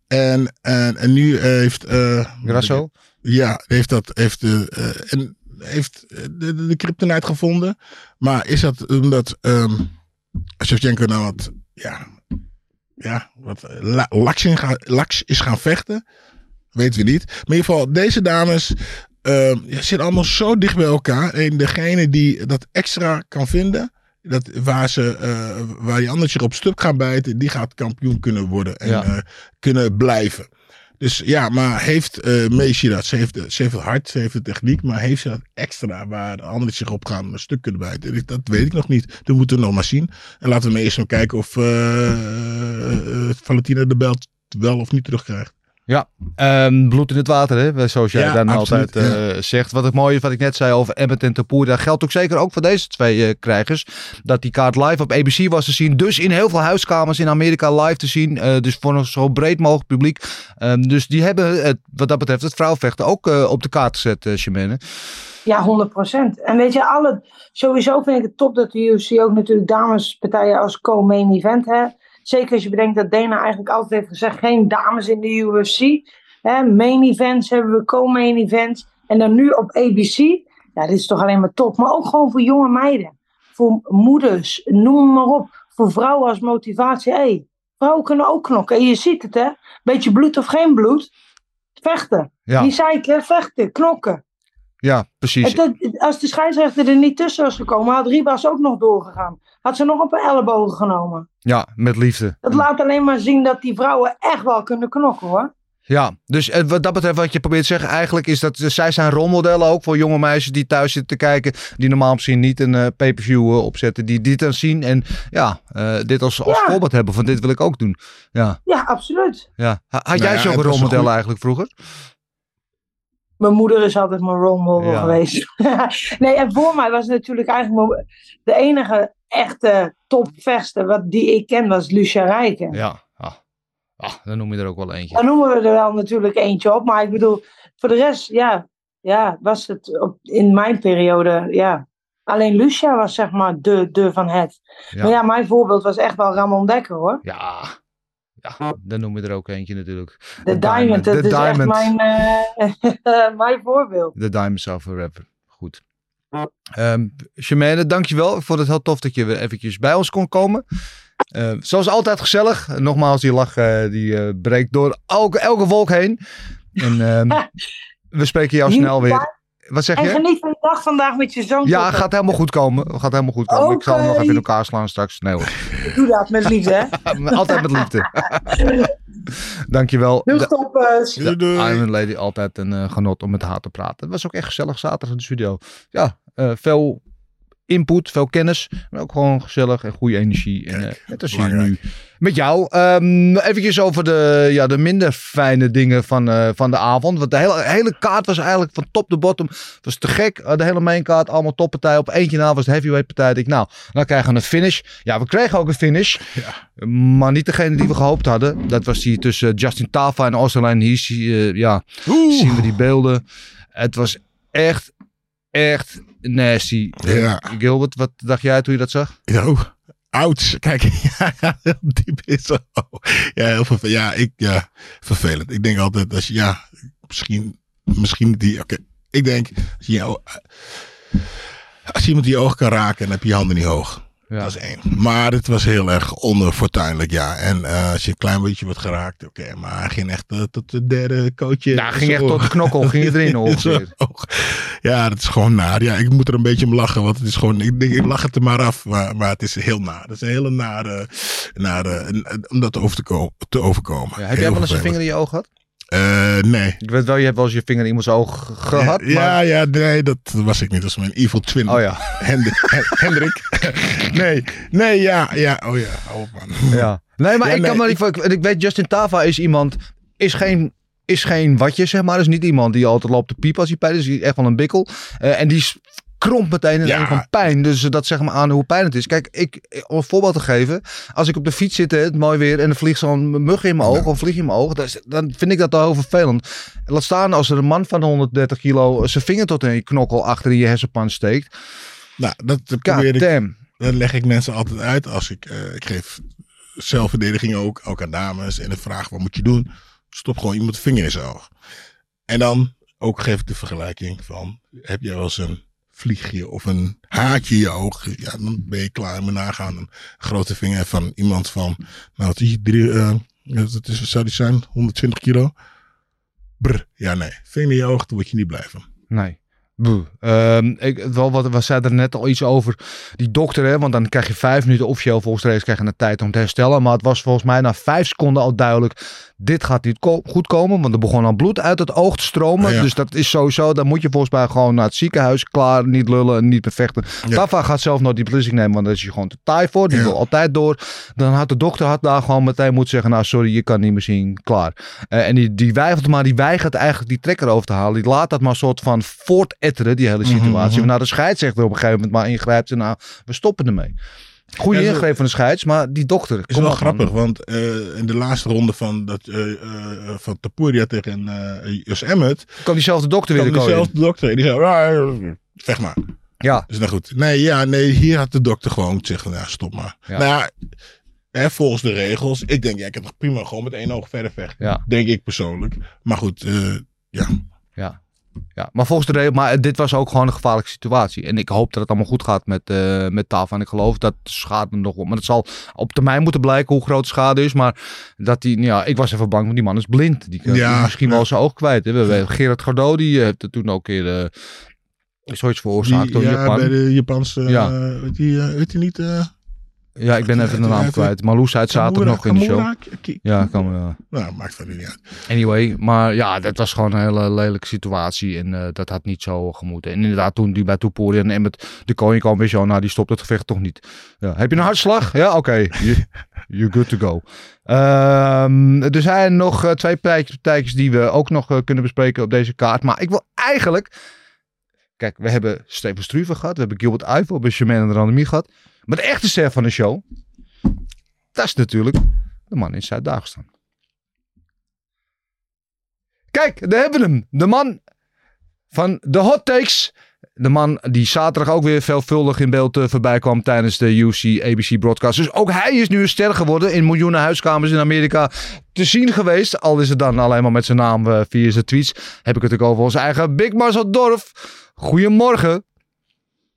En, en, en nu heeft... eh, Grasso? Ja, heeft dat... Heeft, de eh, en heeft de, de, de kryptonite gevonden. Maar is dat omdat um, Shevchenko nou wat... Ja, ja, wat la, laks, in ga, laks is gaan vechten? Weten we niet. Maar in ieder geval, deze dames... Uh, zitten allemaal zo dicht bij elkaar. En degene die dat extra kan vinden... Dat waar, ze, uh, waar die anders zich op stuk gaan bijten, die gaat kampioen kunnen worden en ja. uh, kunnen blijven. Dus ja, maar heeft uh, dat? Ze heeft, ze heeft het hart, ze heeft de techniek, maar heeft ze dat extra waar de anderen zich op gaan een stuk kunnen bijten? Dat weet ik nog niet. Dat moeten we nog maar zien. En laten we eerst maar kijken of Valentina de belt wel of niet terugkrijgt. Ja, um, bloed in het water, hè? zoals jij ja, dan absoluut, altijd uh, ja. zegt. Wat het mooie wat ik net zei over Emmet en Tapoer, dat geldt ook zeker ook voor deze twee uh, krijgers. Dat die kaart live op ABC was te zien, dus in heel veel huiskamers in Amerika live te zien. Uh, dus voor een zo breed mogelijk publiek. Um, dus die hebben het, wat dat betreft het vrouwvechten ook eh, op de kaart gezet, uh, Chimene. Ja, 100%. En weet je, alle, sowieso vind ik het top dat de UFC ook natuurlijk damespartijen als co-main event heeft. Zeker als je bedenkt dat Dana eigenlijk altijd heeft gezegd: geen dames in de UFC. Hè, main events hebben we, co-main events. En dan nu op ABC. Ja, dit is toch alleen maar top. Maar ook gewoon voor jonge meiden. Voor moeders, noem maar op. Voor vrouwen als motivatie. Hé, hey, vrouwen kunnen ook knokken. En je ziet het, hè? Beetje bloed of geen bloed. Vechten. Ja. Die zei ik, hè? Vechten, knokken. Ja, precies. Dat, als de scheidsrechter er niet tussen was gekomen, had Ribas ook nog doorgegaan. Had ze nog op een ellebogen genomen. Ja, met liefde. Dat laat alleen maar zien dat die vrouwen echt wel kunnen knokken hoor. Ja, dus wat dat betreft wat je probeert te zeggen eigenlijk is dat zij zijn rolmodellen ook voor jonge meisjes die thuis zitten te kijken. Die normaal misschien niet een uh, pay-per-view uh, opzetten. Die dit dan zien en ja, uh, dit als, als ja. voorbeeld hebben van dit wil ik ook doen. Ja, ja absoluut. Ja. Had jij nou ja, zulke rolmodellen eigenlijk vroeger? Mijn moeder is altijd mijn role model ja. geweest. nee, en voor mij was natuurlijk eigenlijk de enige echte topvechter wat die ik ken was Lucia Rijken. Ja, ah. Ah, dan noem je er ook wel eentje. Dan noemen we er wel natuurlijk eentje op. Maar ik bedoel, voor de rest, ja, ja was het op, in mijn periode, ja. Alleen Lucia was zeg maar de, de van het. Ja. Maar ja, mijn voorbeeld was echt wel Ramon Dekker hoor. Ja, ja, dan noem je er ook eentje natuurlijk. De Diamond, dat is Diamond. echt mijn, uh, mijn voorbeeld. De Diamond South Forever, goed. Um, dankjewel. Ik vond het heel tof dat je weer eventjes bij ons kon komen. Uh, zoals altijd gezellig. Nogmaals, die lach uh, die uh, breekt door elke, elke wolk heen. En we spreken jou snel weer. Wat zeg en je? geniet van de dag vandaag met je zoon. Ja, gaat helemaal goed komen. Gaat helemaal goed komen. Okay. Ik zal hem nog even in elkaar slaan straks. Nee hoor. Doe dat met liefde, hè? altijd met liefde. Dankjewel. Heel top. De Iron Lady, altijd een uh, genot om met haar te praten. Het was ook echt gezellig zaterdag in de studio. Ja, uh, veel input, veel kennis. Maar ook gewoon gezellig en goede energie. En Kijk, uh, net als hier nu met jou. Um, eventjes over de, ja, de minder fijne dingen van, uh, van de avond. Want de hele, hele kaart was eigenlijk van top to bottom. Het was te gek. Uh, de hele mainkaart, allemaal toppartijen. Op eentje na was het heavyweight partij. Ik, nou, dan krijgen we een finish. Ja, we kregen ook een finish. Ja. Maar niet degene die we gehoopt hadden. Dat was die tussen Justin Tafa en Osterlijn Hies. Uh, ja, Oeh. zien we die beelden. Het was echt, echt nasty. Ja. Gilbert, wat dacht jij toen je dat zag? Ja, oeh. Ouch. Kijk, ja, heel diep in zo. Ja, heel vervelend. Ja, ik, ja, vervelend. Ik denk altijd, als je, ja, misschien, misschien die, oké. Ik denk, als je, jou- als je iemand die je oog kan raken, dan heb je je handen niet hoog. Ja. Dat is één. Maar het was heel erg onfortuinlijk, ja. En eh, als je een klein beetje wordt geraakt, oké. maar hij ging echt eh, tot de derde coachje. Ja, ging echt tot de knokkel, ging het erin ongeveer. Ja, dat is gewoon naar. Ja, ik moet er een beetje om lachen, want het is gewoon, ik ik lach het er maar af. Maar, maar het is heel naar. Het is een hele nare, nare om dat over te, te overkomen. Ja, heb jij wel eens een vinger in je oog gehad? Uh, nee. Ik weet wel, je hebt wel eens je vinger in iemands oog gehad. Ja, maar... ja, nee, dat was ik niet. Dat was mijn evil twin. Oh ja. Hendrik. Hendrik. nee, nee, ja, ja. Oh ja, oh man. Ja. Nee, maar Ja, ik nee, kan maar niet. Ik, ik weet, Justin Tava is iemand. Is geen. Is geen watje, zeg maar. Is niet iemand die altijd loopt te piepen als hij pijn is. Is echt wel een bikkel. Uh, en die is krompt meteen in Ja. een van pijn. Dus dat zeg maar aan hoe pijn het is. Kijk, ik, om een voorbeeld te geven. Als ik op de fiets zit, het mooi weer. En er vliegt zo'n mug in mijn oog. Of vlieg in mijn oog. Dan, vind ik dat al heel vervelend. Laat staan als er een man van 130 kilo. zijn vinger tot in je knokkel achter in je hersenpan steekt. Nou, dat probeer ik. Dat leg ik mensen altijd uit als ik. eh, ik geef zelfverdediging ook, ook aan dames. En de vraag: wat moet je doen? Stop gewoon iemand de vinger in zijn oog. En dan ook geef ik de vergelijking van: heb jij wel eens een vliegje of een haartje in je oog? Ja, dan ben je klaar met nagaan. Een grote vinger van iemand van. Nou, wat is die? Drie, eh, dat is, wat zou die zijn? 120 kilo? Brr. Ja, nee. Vinger in je oog, daar word je niet blij van. Nee. Ik, wel wat, we zeiden er net al iets over die dokter, hè, want dan krijg je vijf minuten officieel volgens de race krijg je de tijd om te herstellen. Maar het was volgens mij na vijf seconden al duidelijk, dit gaat niet ko- goed komen, want er begon al bloed uit het oog te stromen. Ja. Dus dat is sowieso, dan moet je volgens mij gewoon naar het ziekenhuis, klaar, niet lullen en niet meer vechten. Ja. Tafa gaat zelf nooit die beslissing nemen, want daar is hij gewoon te taai voor. Die wil altijd door. Dan had de dokter had daar gewoon meteen moeten zeggen, nou sorry, je kan niet meer zien, klaar. Eh, en die, die weigert, maar die weigert eigenlijk die trekker over te halen. Die laat dat maar een soort van voortetteren, die hele situatie. Mhm, mhm. Waarna de scheidsrechter op een gegeven moment maar ingrijpt en nou, we stoppen ermee. Goede Ja, ingreep van de scheids, maar die dokter. is wel man. grappig, want eh, in de laatste ronde van, dat, eh, eh, van Tapuria tegen eh Jos Emmet, Kan diezelfde dokter weer kwam de dezelfde dokter en die zei, "Ah, vecht maar. Ja, Dus nou goed. Nee, ja, nee, hier had de dokter gewoon zeggen, nou, stop maar. Ja. Nou ja, hè, volgens de regels, ik denk, ja, ik heb nog prima gewoon met één oog verder vechten. ja, Denk ik persoonlijk. Maar goed, eh, ja. ja. Ja, maar volgens de regel, maar dit was ook gewoon een gevaarlijke situatie. En ik hoop dat het allemaal goed gaat met, eh met Tava. En ik geloof dat de schade nog wel. Maar het zal op termijn moeten blijken hoe groot de schade is. Maar dat die, ja, ik was even bang, want die man is blind. Die kan Ja, misschien ja. wel zijn oog kwijt. Hè. We hebben Gerard Godot, die heeft het toen ook een keer uh, zoiets veroorzaakt Die- door ja, Japan. bij de Japanse, Ja. ja. weet die, eh, weet die niet? Ja, ik ben even de naam kwijt. Marloes uit zaterdag nog in de show. Ja, kan wel. Nou, maakt verder niet uit. Anyway, maar ja, dat was gewoon een hele lelijke situatie. En eh, dat had niet zo gemoeten. En inderdaad, toen die bij Toepori en met de koning kwam, weer zo, nou, die stopt het gevecht toch niet. Ja. Heb je een hartslag? Ja, oké. You- You're good to go. Ehm, er zijn nog eh, twee partijtjes, die we ook nog eh, kunnen bespreken op deze kaart. Maar ik wil eigenlijk... Kijk, we hebben Steven Struve gehad. We hebben Gilbert Eiffel, we hebben en Randemie gehad. Maar de echte ster van de show, dat is natuurlijk de man in Zuid-Dagestan. Kijk, daar hebben we hem. De man van de hot takes. De man die zaterdag ook weer veelvuldig in beeld eh, voorbij kwam tijdens de UC ABC broadcast. Dus ook hij is nu een ster geworden in miljoenen huiskamers in Amerika te zien geweest. Al is het dan alleen maar met zijn naam eh, via zijn tweets. Heb ik het ook over onze eigen Big Marcel Dorf. Goedemorgen.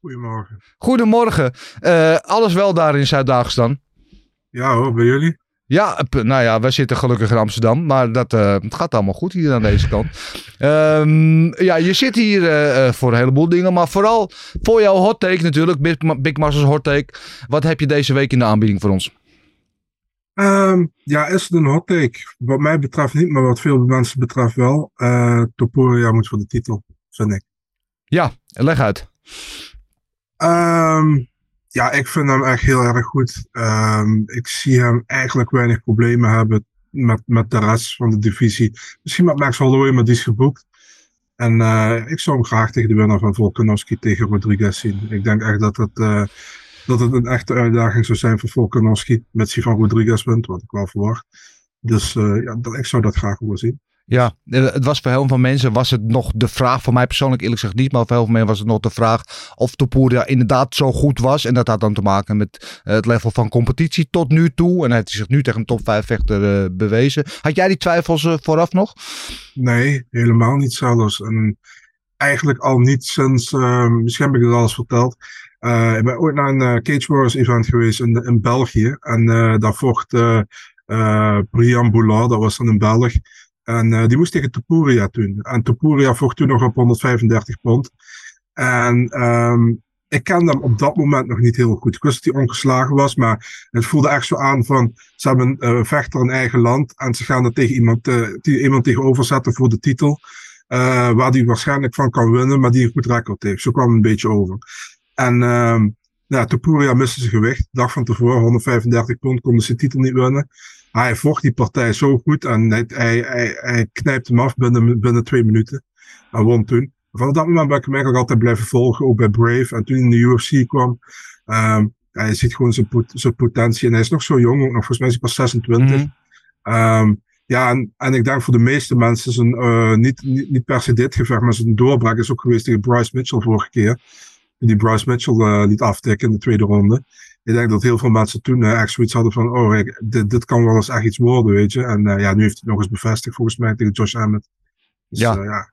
Goedemorgen. Goedemorgen. Eh, alles wel daar in Zuid-Dagestan? Ja hoor, bij jullie? Ja, nou ja, wij zitten gelukkig in Amsterdam, maar dat, eh, het gaat allemaal goed hier aan deze kant. Ehm, ja, je zit hier eh, voor een heleboel dingen, maar vooral voor jouw hot take natuurlijk, Big, Big Masters hot take. Wat heb je deze week in de aanbieding voor ons? Ehm, ja, is het een hot take? Wat mij betreft niet, maar wat veel mensen betreft wel. Eh Topuria moet voor de titel, vind ik. Ja, leg uit. Ehm, ja, ik vind hem echt heel erg goed. Ehm, ik zie hem eigenlijk weinig problemen hebben met, met de rest van de divisie. Misschien met Max Holloway, maar die is geboekt. En uh, ik zou hem graag tegen de winnaar van Volkanovski tegen Rodriguez zien. Ik denk echt dat het, uh, dat het een echte uitdaging zou zijn voor Volkanovski. Met hij van Rodriguez wint, wat ik wel verwacht. Dus uh, ja, ik zou dat graag willen zien. Ja, het was voor heel veel mensen was het nog de vraag, voor mij persoonlijk eerlijk gezegd niet, maar voor heel veel mensen was het nog de vraag of Topuria inderdaad zo goed was. En dat had dan te maken met het level van competitie tot nu toe. En hij heeft zich nu tegen een top 5 vechter uh, bewezen. Had jij die twijfels vooraf nog? Nee, helemaal niet zelfs. En eigenlijk al niet sinds, misschien heb ik het al eens verteld. ik ben ooit naar een Cage Wars event geweest in, in België. En daar vocht Brian Boulard, dat was dan een Belg. En uh, die moest tegen Topuria toen. En Topuria vocht toen nog op 135 pond. En um, ik kende hem op dat moment nog niet heel goed. Ik wist dat hij ongeslagen was, maar het voelde echt zo aan van ze hebben een uh, vechter in eigen land en ze gaan er tegen iemand, uh, die, iemand tegenover zetten voor de titel. Waar die waarschijnlijk van kan winnen, maar die een goed record heeft. Zo kwam het een beetje over. En ja, Topuria miste zijn gewicht. Dag van tevoren, 135 pond, kon zijn titel niet winnen. Hij vocht die partij zo goed en hij, hij, hij, hij knijpt hem af binnen, binnen twee minuten. En won toen. Van dat moment ben ik hem eigenlijk altijd blijven volgen, ook bij Brave. En toen hij in de UFC kwam, um, hij ziet gewoon zijn, pot, zijn potentie. En hij is nog zo jong, ook nog volgens mij is hij pas 26. Mm -hmm. um, ja, en, en ik denk voor de meeste mensen zijn, uh, niet, niet, niet per se dit gevecht, maar zijn doorbraak is ook geweest tegen Bryce Mitchell vorige keer. Die Bryce Mitchell uh, liet aftikken in de tweede ronde ik denk dat heel veel mensen toen uh, echt zoiets hadden van, oh, ik, dit, dit kan wel eens echt iets worden, weet je. En uh, ja, nu heeft hij het nog eens bevestigd, volgens mij, tegen Josh Emmett. Dus, ja. Ja.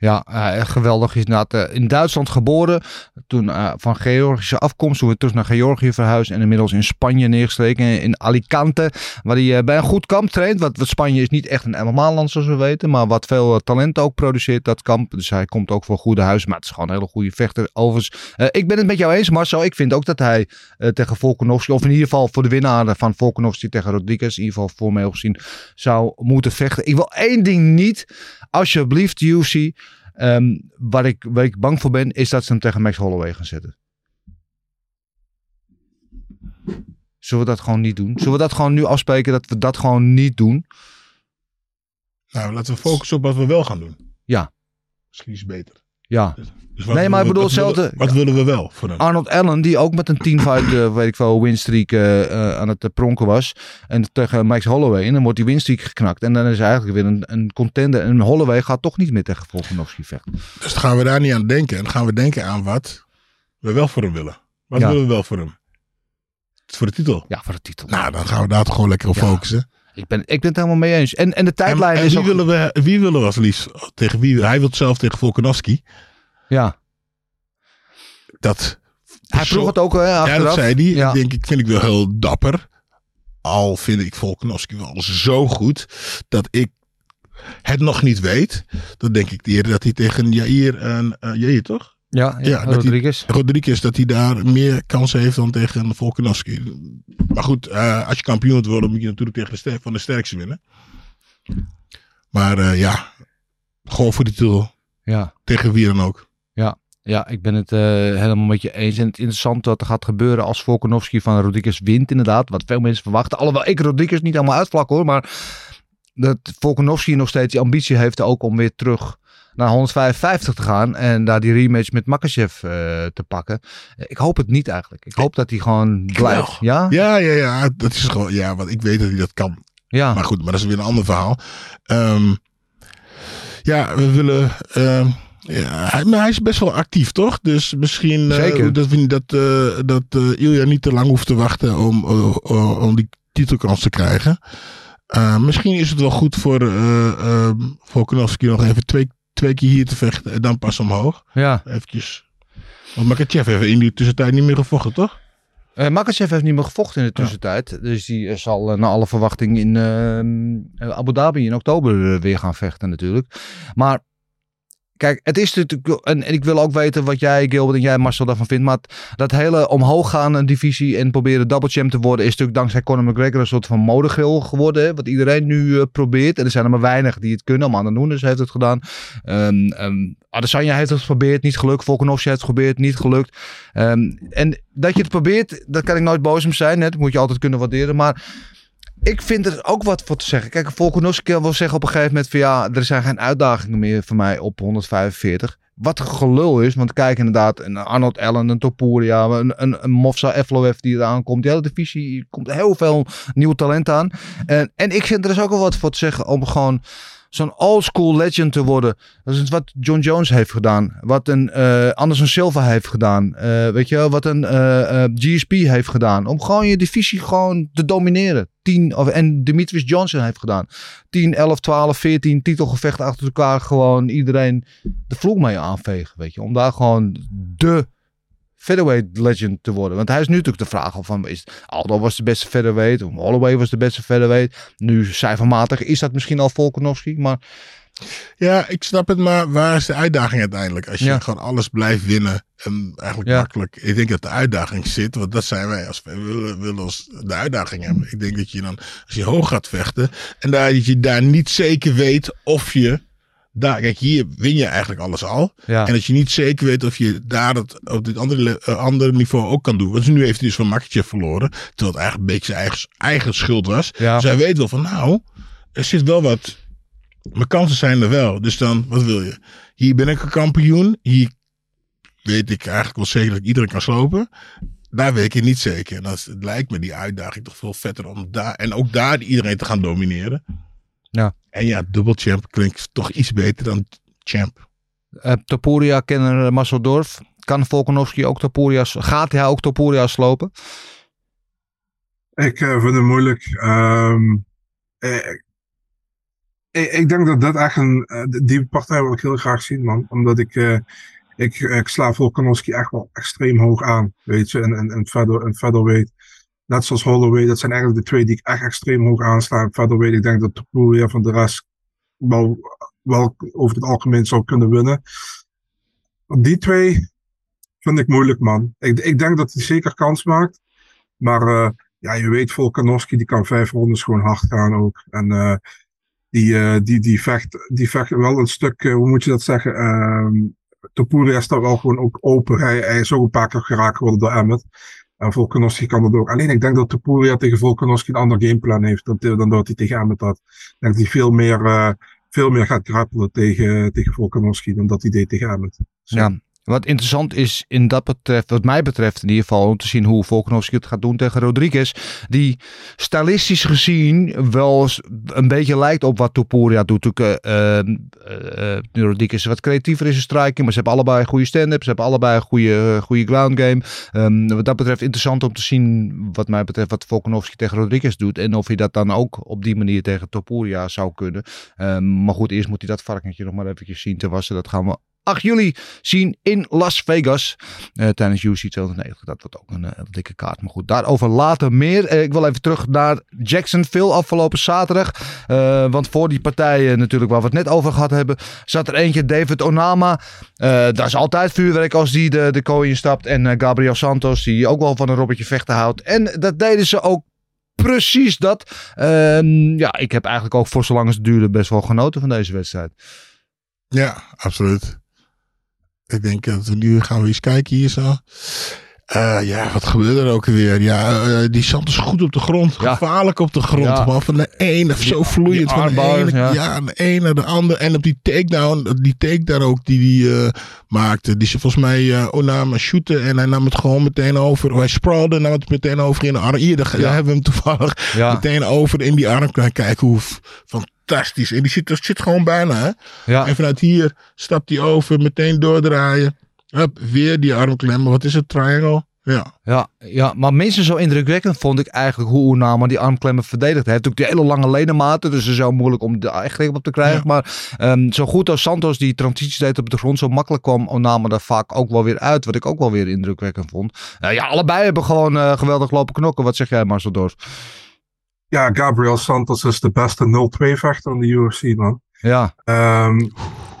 Ja, uh, geweldig. Is inderdaad in Duitsland geboren. Toen uh, van Georgische afkomst. Toen weer terug naar Georgië verhuisd. En inmiddels in Spanje neergestreken. In Alicante. Waar hij bij een goed kamp traint. Want, want Spanje is niet echt een MMA-land zoals we weten. Maar wat veel talent ook produceert, dat kamp. Dus hij komt ook voor goede huis. Maar het is gewoon een hele goede vechter. Overigens, ik ben het met jou eens, Marcel. Ik vind ook dat hij tegen Volkanovski. Of in ieder geval voor de winnaar van Volkanovski tegen Rodriguez. In ieder geval formeel gezien zou moeten vechten. Ik wil één ding niet. Alsjeblieft, UFC. Um, waar, ik, waar ik bang voor ben, is dat ze hem tegen Max Holloway gaan zetten. Zullen we dat gewoon niet doen? Zullen we dat gewoon nu afspreken dat we dat gewoon niet doen? Nou, laten we focussen op wat we wel gaan doen. Ja. Misschien is het beter. Ja. Dus nee, maar ik bedoel hetzelfde. Wat willen we wel voor hem? Arnold Allen, die ook met een 10 fight, eh, weet ik wel, winstreak eh, eh, aan het pronken was. En tegen Max Holloway. En dan wordt die winstreak geknakt. En dan is hij eigenlijk weer een, een contender. En Holloway gaat toch niet meer tegen Volkanovski vechten. Dus dan gaan we daar niet aan denken. En dan gaan we denken aan wat we wel voor hem willen. Wat Ja. willen we wel voor hem? Voor de titel. Ja, voor de titel. Nou, dan gaan we daar toch gewoon lekker op Ja. focussen. Ik ben, ik ben het helemaal mee eens. En, en de En, tijdlijn en is wie, ook... willen we, wie willen we als liefst? Tegen wie? Hij wil zelf tegen Volkanovski. Ja, Dat, hij vroeg het ook hè, ja, dat zei hij. Ja. Ik denk, ik vind ik wel heel dapper. Al vind ik Volkanovski wel zo goed dat ik het nog niet weet. Dan denk ik eerder dat hij tegen Jair en uh, Jair toch? Ja, ja, Ja, dat Rodriguez. Rodriguez dat hij daar meer kansen heeft dan tegen Volkanovski. Maar goed, eh, als je kampioen wilt worden, moet je natuurlijk tegen de van de sterkste winnen. Maar eh, ja, gewoon voor die titel. Ja. Tegen wie dan ook. Ja, ik ben het eh, helemaal met je eens. En het interessante wat er gaat gebeuren als Volkanovski van Rodriguez wint inderdaad. Wat veel mensen verwachten. Alhoewel ik Rodriguez niet helemaal uitvlak hoor. Maar dat Volkanovski nog steeds die ambitie heeft ook om weer terug naar 155 te gaan. En daar die rematch met Makachev eh, te pakken. Ik hoop het niet eigenlijk. Ik hoop dat hij gewoon blijft. Ja? Ja, ja, ja. Dat is gewoon, ja, want ik weet dat hij dat kan. Ja. Maar goed, maar dat is weer een ander verhaal. Ehm, ja, we willen. ehm, ja, hij, maar hij is best wel actief, toch? Dus misschien Zeker. dat, we, dat, eh, dat eh, Ilja niet te lang hoeft te wachten om, om die titelkans te krijgen. Misschien is het wel goed voor eh ehm, Volkanovski nog even twee, twee keer hier te vechten en dan pas omhoog. ja. Eventjes. Want Makachev heeft in die tussentijd niet meer gevochten, toch? Eh Makachev heeft niet meer gevochten in de tussentijd. Dus die eh, zal eh, naar alle verwachting in ehm, eh, Abu Dhabi in oktober weer gaan vechten natuurlijk. Maar kijk, het is natuurlijk, en, en ik wil ook weten wat jij, Gilbert en jij, Marcel, daarvan vindt. Maar dat hele omhoog gaan een divisie en proberen double champ te worden, is natuurlijk dankzij Conor McGregor een soort van modegil geworden. Hè, wat iedereen nu uh, probeert. En er zijn er maar weinig die het kunnen. Amanda Nunes heeft het gedaan. Um, Adesanya heeft het geprobeerd, niet gelukt. Volkanovski heeft het geprobeerd, niet gelukt. Um, en dat je het probeert, dat kan ik nooit boos om zijn. Dat moet je altijd kunnen waarderen. Maar ik vind er ook wat voor te zeggen. Kijk, Volkanovski wil zeggen op een gegeven moment van ja, er zijn geen uitdagingen meer voor mij op 145. Wat gelul is, want kijk inderdaad, een Arnold Allen, een Topuria, een, een, een Mofsa Efloef die eraan komt. Die hele divisie komt heel veel nieuw talent aan. En, en ik vind er dus ook wel wat voor te zeggen om gewoon zo'n old-school legend te worden. Dat is wat John Jones heeft gedaan. Wat een uh, Anderson Silva heeft gedaan. Uh, weet je wel, wat een uh, GSP heeft gedaan. Om gewoon je divisie gewoon te domineren. 10, of, en Demetrius Johnson heeft gedaan. 10, 11, 12, 14 titelgevechten achter elkaar. Gewoon iedereen de vloer mee aanvegen. Weet je, om daar gewoon de featherweight legend te worden. Want hij is nu natuurlijk de vraag van, is Aldo was de beste featherweight, of Holloway was de beste featherweight. Nu cijfermatig is dat misschien al Volkanovski, maar... Ja, ik snap het, maar waar is de uitdaging uiteindelijk? Als je ja. gewoon alles blijft winnen en eigenlijk ja. makkelijk. Ik denk dat de uitdaging zit, want dat zijn wij. Als wij willen, willen ons de uitdaging hebben. Ik denk dat je dan, als je hoog gaat vechten en daar, dat je daar niet zeker weet of je daar, kijk, hier win je eigenlijk alles al. Ja. En dat je niet zeker weet of je daar het, op dit andere, uh, andere niveau ook kan doen. Want nu heeft hij dus van Maketje verloren. Terwijl het eigenlijk een beetje zijn eigen, eigen schuld was. Ja. Dus hij weet wel van, nou, er zit wel wat. Mijn kansen zijn er wel. Dus dan, wat wil je? Hier ben ik een kampioen. Hier weet ik eigenlijk wel zeker dat ik iedereen kan slopen. Daar weet ik het niet zeker. En dat lijkt me die uitdaging toch veel vetter om daar. En ook daar iedereen te gaan domineren. Ja. En ja, dubbel champ klinkt toch iets beter dan champ. Uh, Topuria kennen Marcel Dorf. Kan Volkanovski ook Topuria's, gaat hij ook Topuria's slopen? Ik uh, vind het moeilijk. Um, ik, ik, denk dat dat echt een, die partij wil ik heel graag zien, man. Omdat ik, uh, ik, ik sla Volkanovski echt wel extreem hoog aan, weet je, en, en, en verder, en verder weet. Net zoals Holloway, dat zijn eigenlijk de twee die ik echt extreem hoog aansla. Verder weet ik denk dat Topuria van de rest wel, wel over het algemeen zou kunnen winnen. Die twee vind ik moeilijk, man. Ik, ik denk dat hij zeker kans maakt. Maar ja, je weet, Volkanovski die kan vijf rondes gewoon hard gaan ook. En die, uh, die, die, vecht, die vecht wel een stuk, hoe moet je dat zeggen? Um, Topuria staat wel gewoon ook open. Hij, hij is ook een paar keer geraakt geworden door Emmet. En Volkanovski kan dat ook. Alleen ik denk dat Topuria tegen Volkanovski een ander gameplan heeft dan, dan dat hij tegen Emmet had. Ik denk dat hij veel meer, uh, veel meer gaat grappelen tegen, tegen Volkanovski dan dat hij deed tegen Emmet. Zo. Ja, wat interessant is in dat betreft, wat mij betreft in ieder geval, om te zien hoe Volkanovski het gaat doen tegen Rodriguez. Die stylistisch gezien wel een beetje lijkt op wat Topuria doet. Uh, uh, Rodriguez wat creatiever is in striking, maar ze hebben allebei goede stand-up. Ze hebben allebei een goede, goede ground game. Um, wat dat betreft interessant om te zien, wat mij betreft, wat Volkanovski tegen Rodriguez doet. En of hij dat dan ook op die manier tegen Topuria zou kunnen. Um, maar goed, eerst moet hij dat varkentje nog maar eventjes zien te wassen. Dat gaan we 8 juli zien in Las Vegas. Uh, tijdens UC 290. Dat wordt ook een, uh, dikke kaart. Maar goed, daarover later meer. Uh, ik wil even terug naar Jacksonville afgelopen zaterdag. want voor die partijen natuurlijk waar we het net over gehad hebben. Zat er eentje David Onama. dat is altijd vuurwerk als die de, de kooi instapt. En Gabriel Santos die ook wel van een robbertje vechten houdt. En dat deden ze ook precies dat. Uh, ja, ik heb eigenlijk ook voor zolang het duurde best wel genoten van deze wedstrijd. Ja, absoluut. Ik denk dat we nu gaan we eens kijken hier zo. Uh, ja, wat gebeurde er ook weer? Ja, uh, die Santos goed op de grond. Ja. Gevaarlijk op de grond. Ja. Man. Van de ene, zo vloeiend. Van de ene, ja. ja, de ene naar de andere. En op die takedown, die takedown ook die hij uh, maakte. Die ze volgens mij Onama shooten. En hij nam het gewoon meteen over. Hij sprawlde en nam het meteen over in de arm. Hier, daar, daar hebben we hem toevallig meteen over in die arm kunnen kijken. Hoe fantastisch. En die zit, dat zit gewoon bijna. Hè? Ja. En vanuit hier stapt hij over, meteen doordraaien. Hup, weer die armklemmen. Wat is het? Triangle? Ja. Ja, ja, maar minstens zo indrukwekkend vond ik eigenlijk hoe Unama die armklemmen verdedigd heeft. Ook die hele lange ledematen, dus het is zo moeilijk om de echt grip op te krijgen. Ja. Maar um, zo goed als Santos die transitie deed op de grond, zo makkelijk kwam Onama daar vaak ook wel weer uit. Wat ik ook wel weer indrukwekkend vond. Uh, ja, allebei hebben gewoon uh, geweldig lopen knokken. Wat zeg jij Marcel Dorf? Ja, Gabriel Santos is de beste 0-2 vechter in de UFC, man. Ja. Um,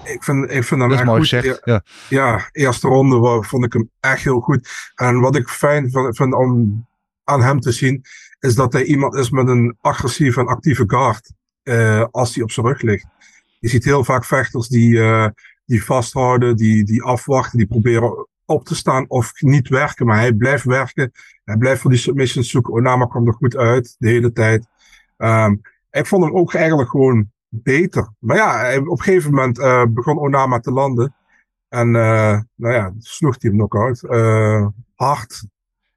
ik vind, ik vind hem Dat echt mooi goed. gezegd. Ja, Ja. eerste ronde vond ik hem echt heel goed. En wat ik fijn vind, vind om aan hem te zien, is dat hij iemand is met een agressieve en actieve guard. eh, als hij op zijn rug ligt. Je ziet heel vaak vechters die, eh, die vasthouden, die, die afwachten, die proberen op te staan of niet werken. Maar hij blijft werken. Hij blijft voor die submissions zoeken. Onama kwam er goed uit de hele tijd. Ehm, ik vond hem ook eigenlijk gewoon beter. Maar ja, op een gegeven moment eh, begon Onama te landen. En eh, nou ja, sloeg hij hem knock-out. Eh, hard.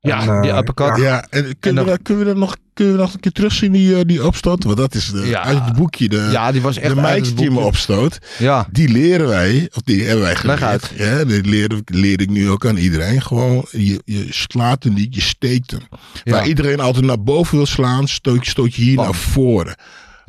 Ja, En, eh, die uppercut. Ja, en kunnen, En we, dat, kunnen, we dat nog, kunnen we nog een keer terugzien, die, eh, die opstoot? Want dat is de, Ja. uit het boekje. De, Ja, die was echt de opstoot, Ja, die leren wij, of die hebben wij geleerd. Leg uit. Ja, die leer, leer ik nu ook aan iedereen. Gewoon, je, je slaat hem niet, je steekt hem. Ja. Waar iedereen altijd naar boven wil slaan, stoot, stoot je hier Bam. naar voren.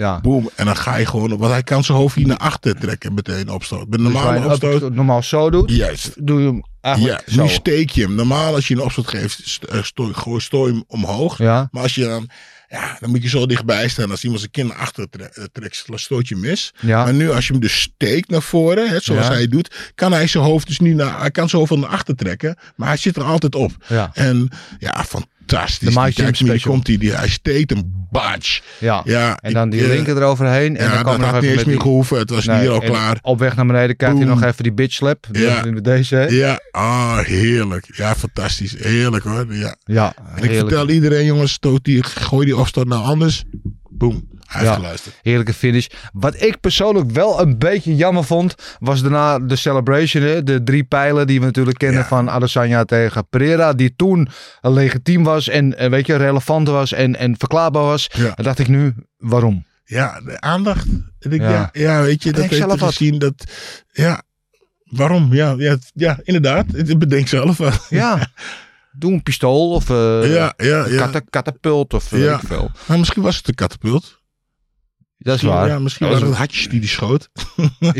Ja. Boom. En dan ga je gewoon, want hij kan zijn hoofd hier naar achter trekken meteen opstoot. Met een Dus je een opstoot. normaal zo doet, Juist. doe je hem eigenlijk Ja, zo. nu steek je hem. Normaal als je een opstoot geeft, eh, stooi, gooi, stooi je hem omhoog. Ja, Maar als je dan, ja, dan moet je zo dichtbij staan. Als iemand zijn kin naar achter eh, trekt, stoot je mis. ja. Maar nu als je hem dus steekt naar voren, hè, zoals Ja. hij doet, kan hij zijn hoofd dus niet naar, hij kan zijn hoofd naar achter trekken. Maar hij zit er altijd op. ja. En ja, fantastisch. De Mike special. komt hij, die, hij steekt hem, badge. Ja. Ja, En dan ik, die eh, linker eroverheen. En ja, dan kwam dat er nog had even niet eens meer die... gehoeven. Het was Nee, hier al klaar. Op weg naar beneden krijgt hij nog even die bitch slap. Ja. Met deze. hè? Ja, ah, heerlijk. Ja, fantastisch. Heerlijk hoor. Ja. Ja, En ik heerlijk. vertel iedereen, jongens, stoot die, gooi die opstoot nou anders. Boom. Ja. Heerlijke finish. Wat ik persoonlijk wel een beetje jammer vond, was daarna de celebration. Hè? De drie pijlen die we natuurlijk kennen Ja. van Adesanya tegen Pereira. Die toen legitiem was en eh, weet je, relevant was en, en verklaarbaar was. Ja. Dan dacht ik nu, waarom? Ja, de aandacht. En ik, Ja. ja. Weet je, dat heeft zelf te wat. zien dat, ja, waarom? Ja, ja, ja inderdaad. Ik bedenk zelf wel. Ja, doe een pistool of eh ja, ja, ja. kata- katapult of eh, Ja. veel. Misschien was het een katapult. Dat is waar. Ja, misschien Dat waren het hatjes die die schoot.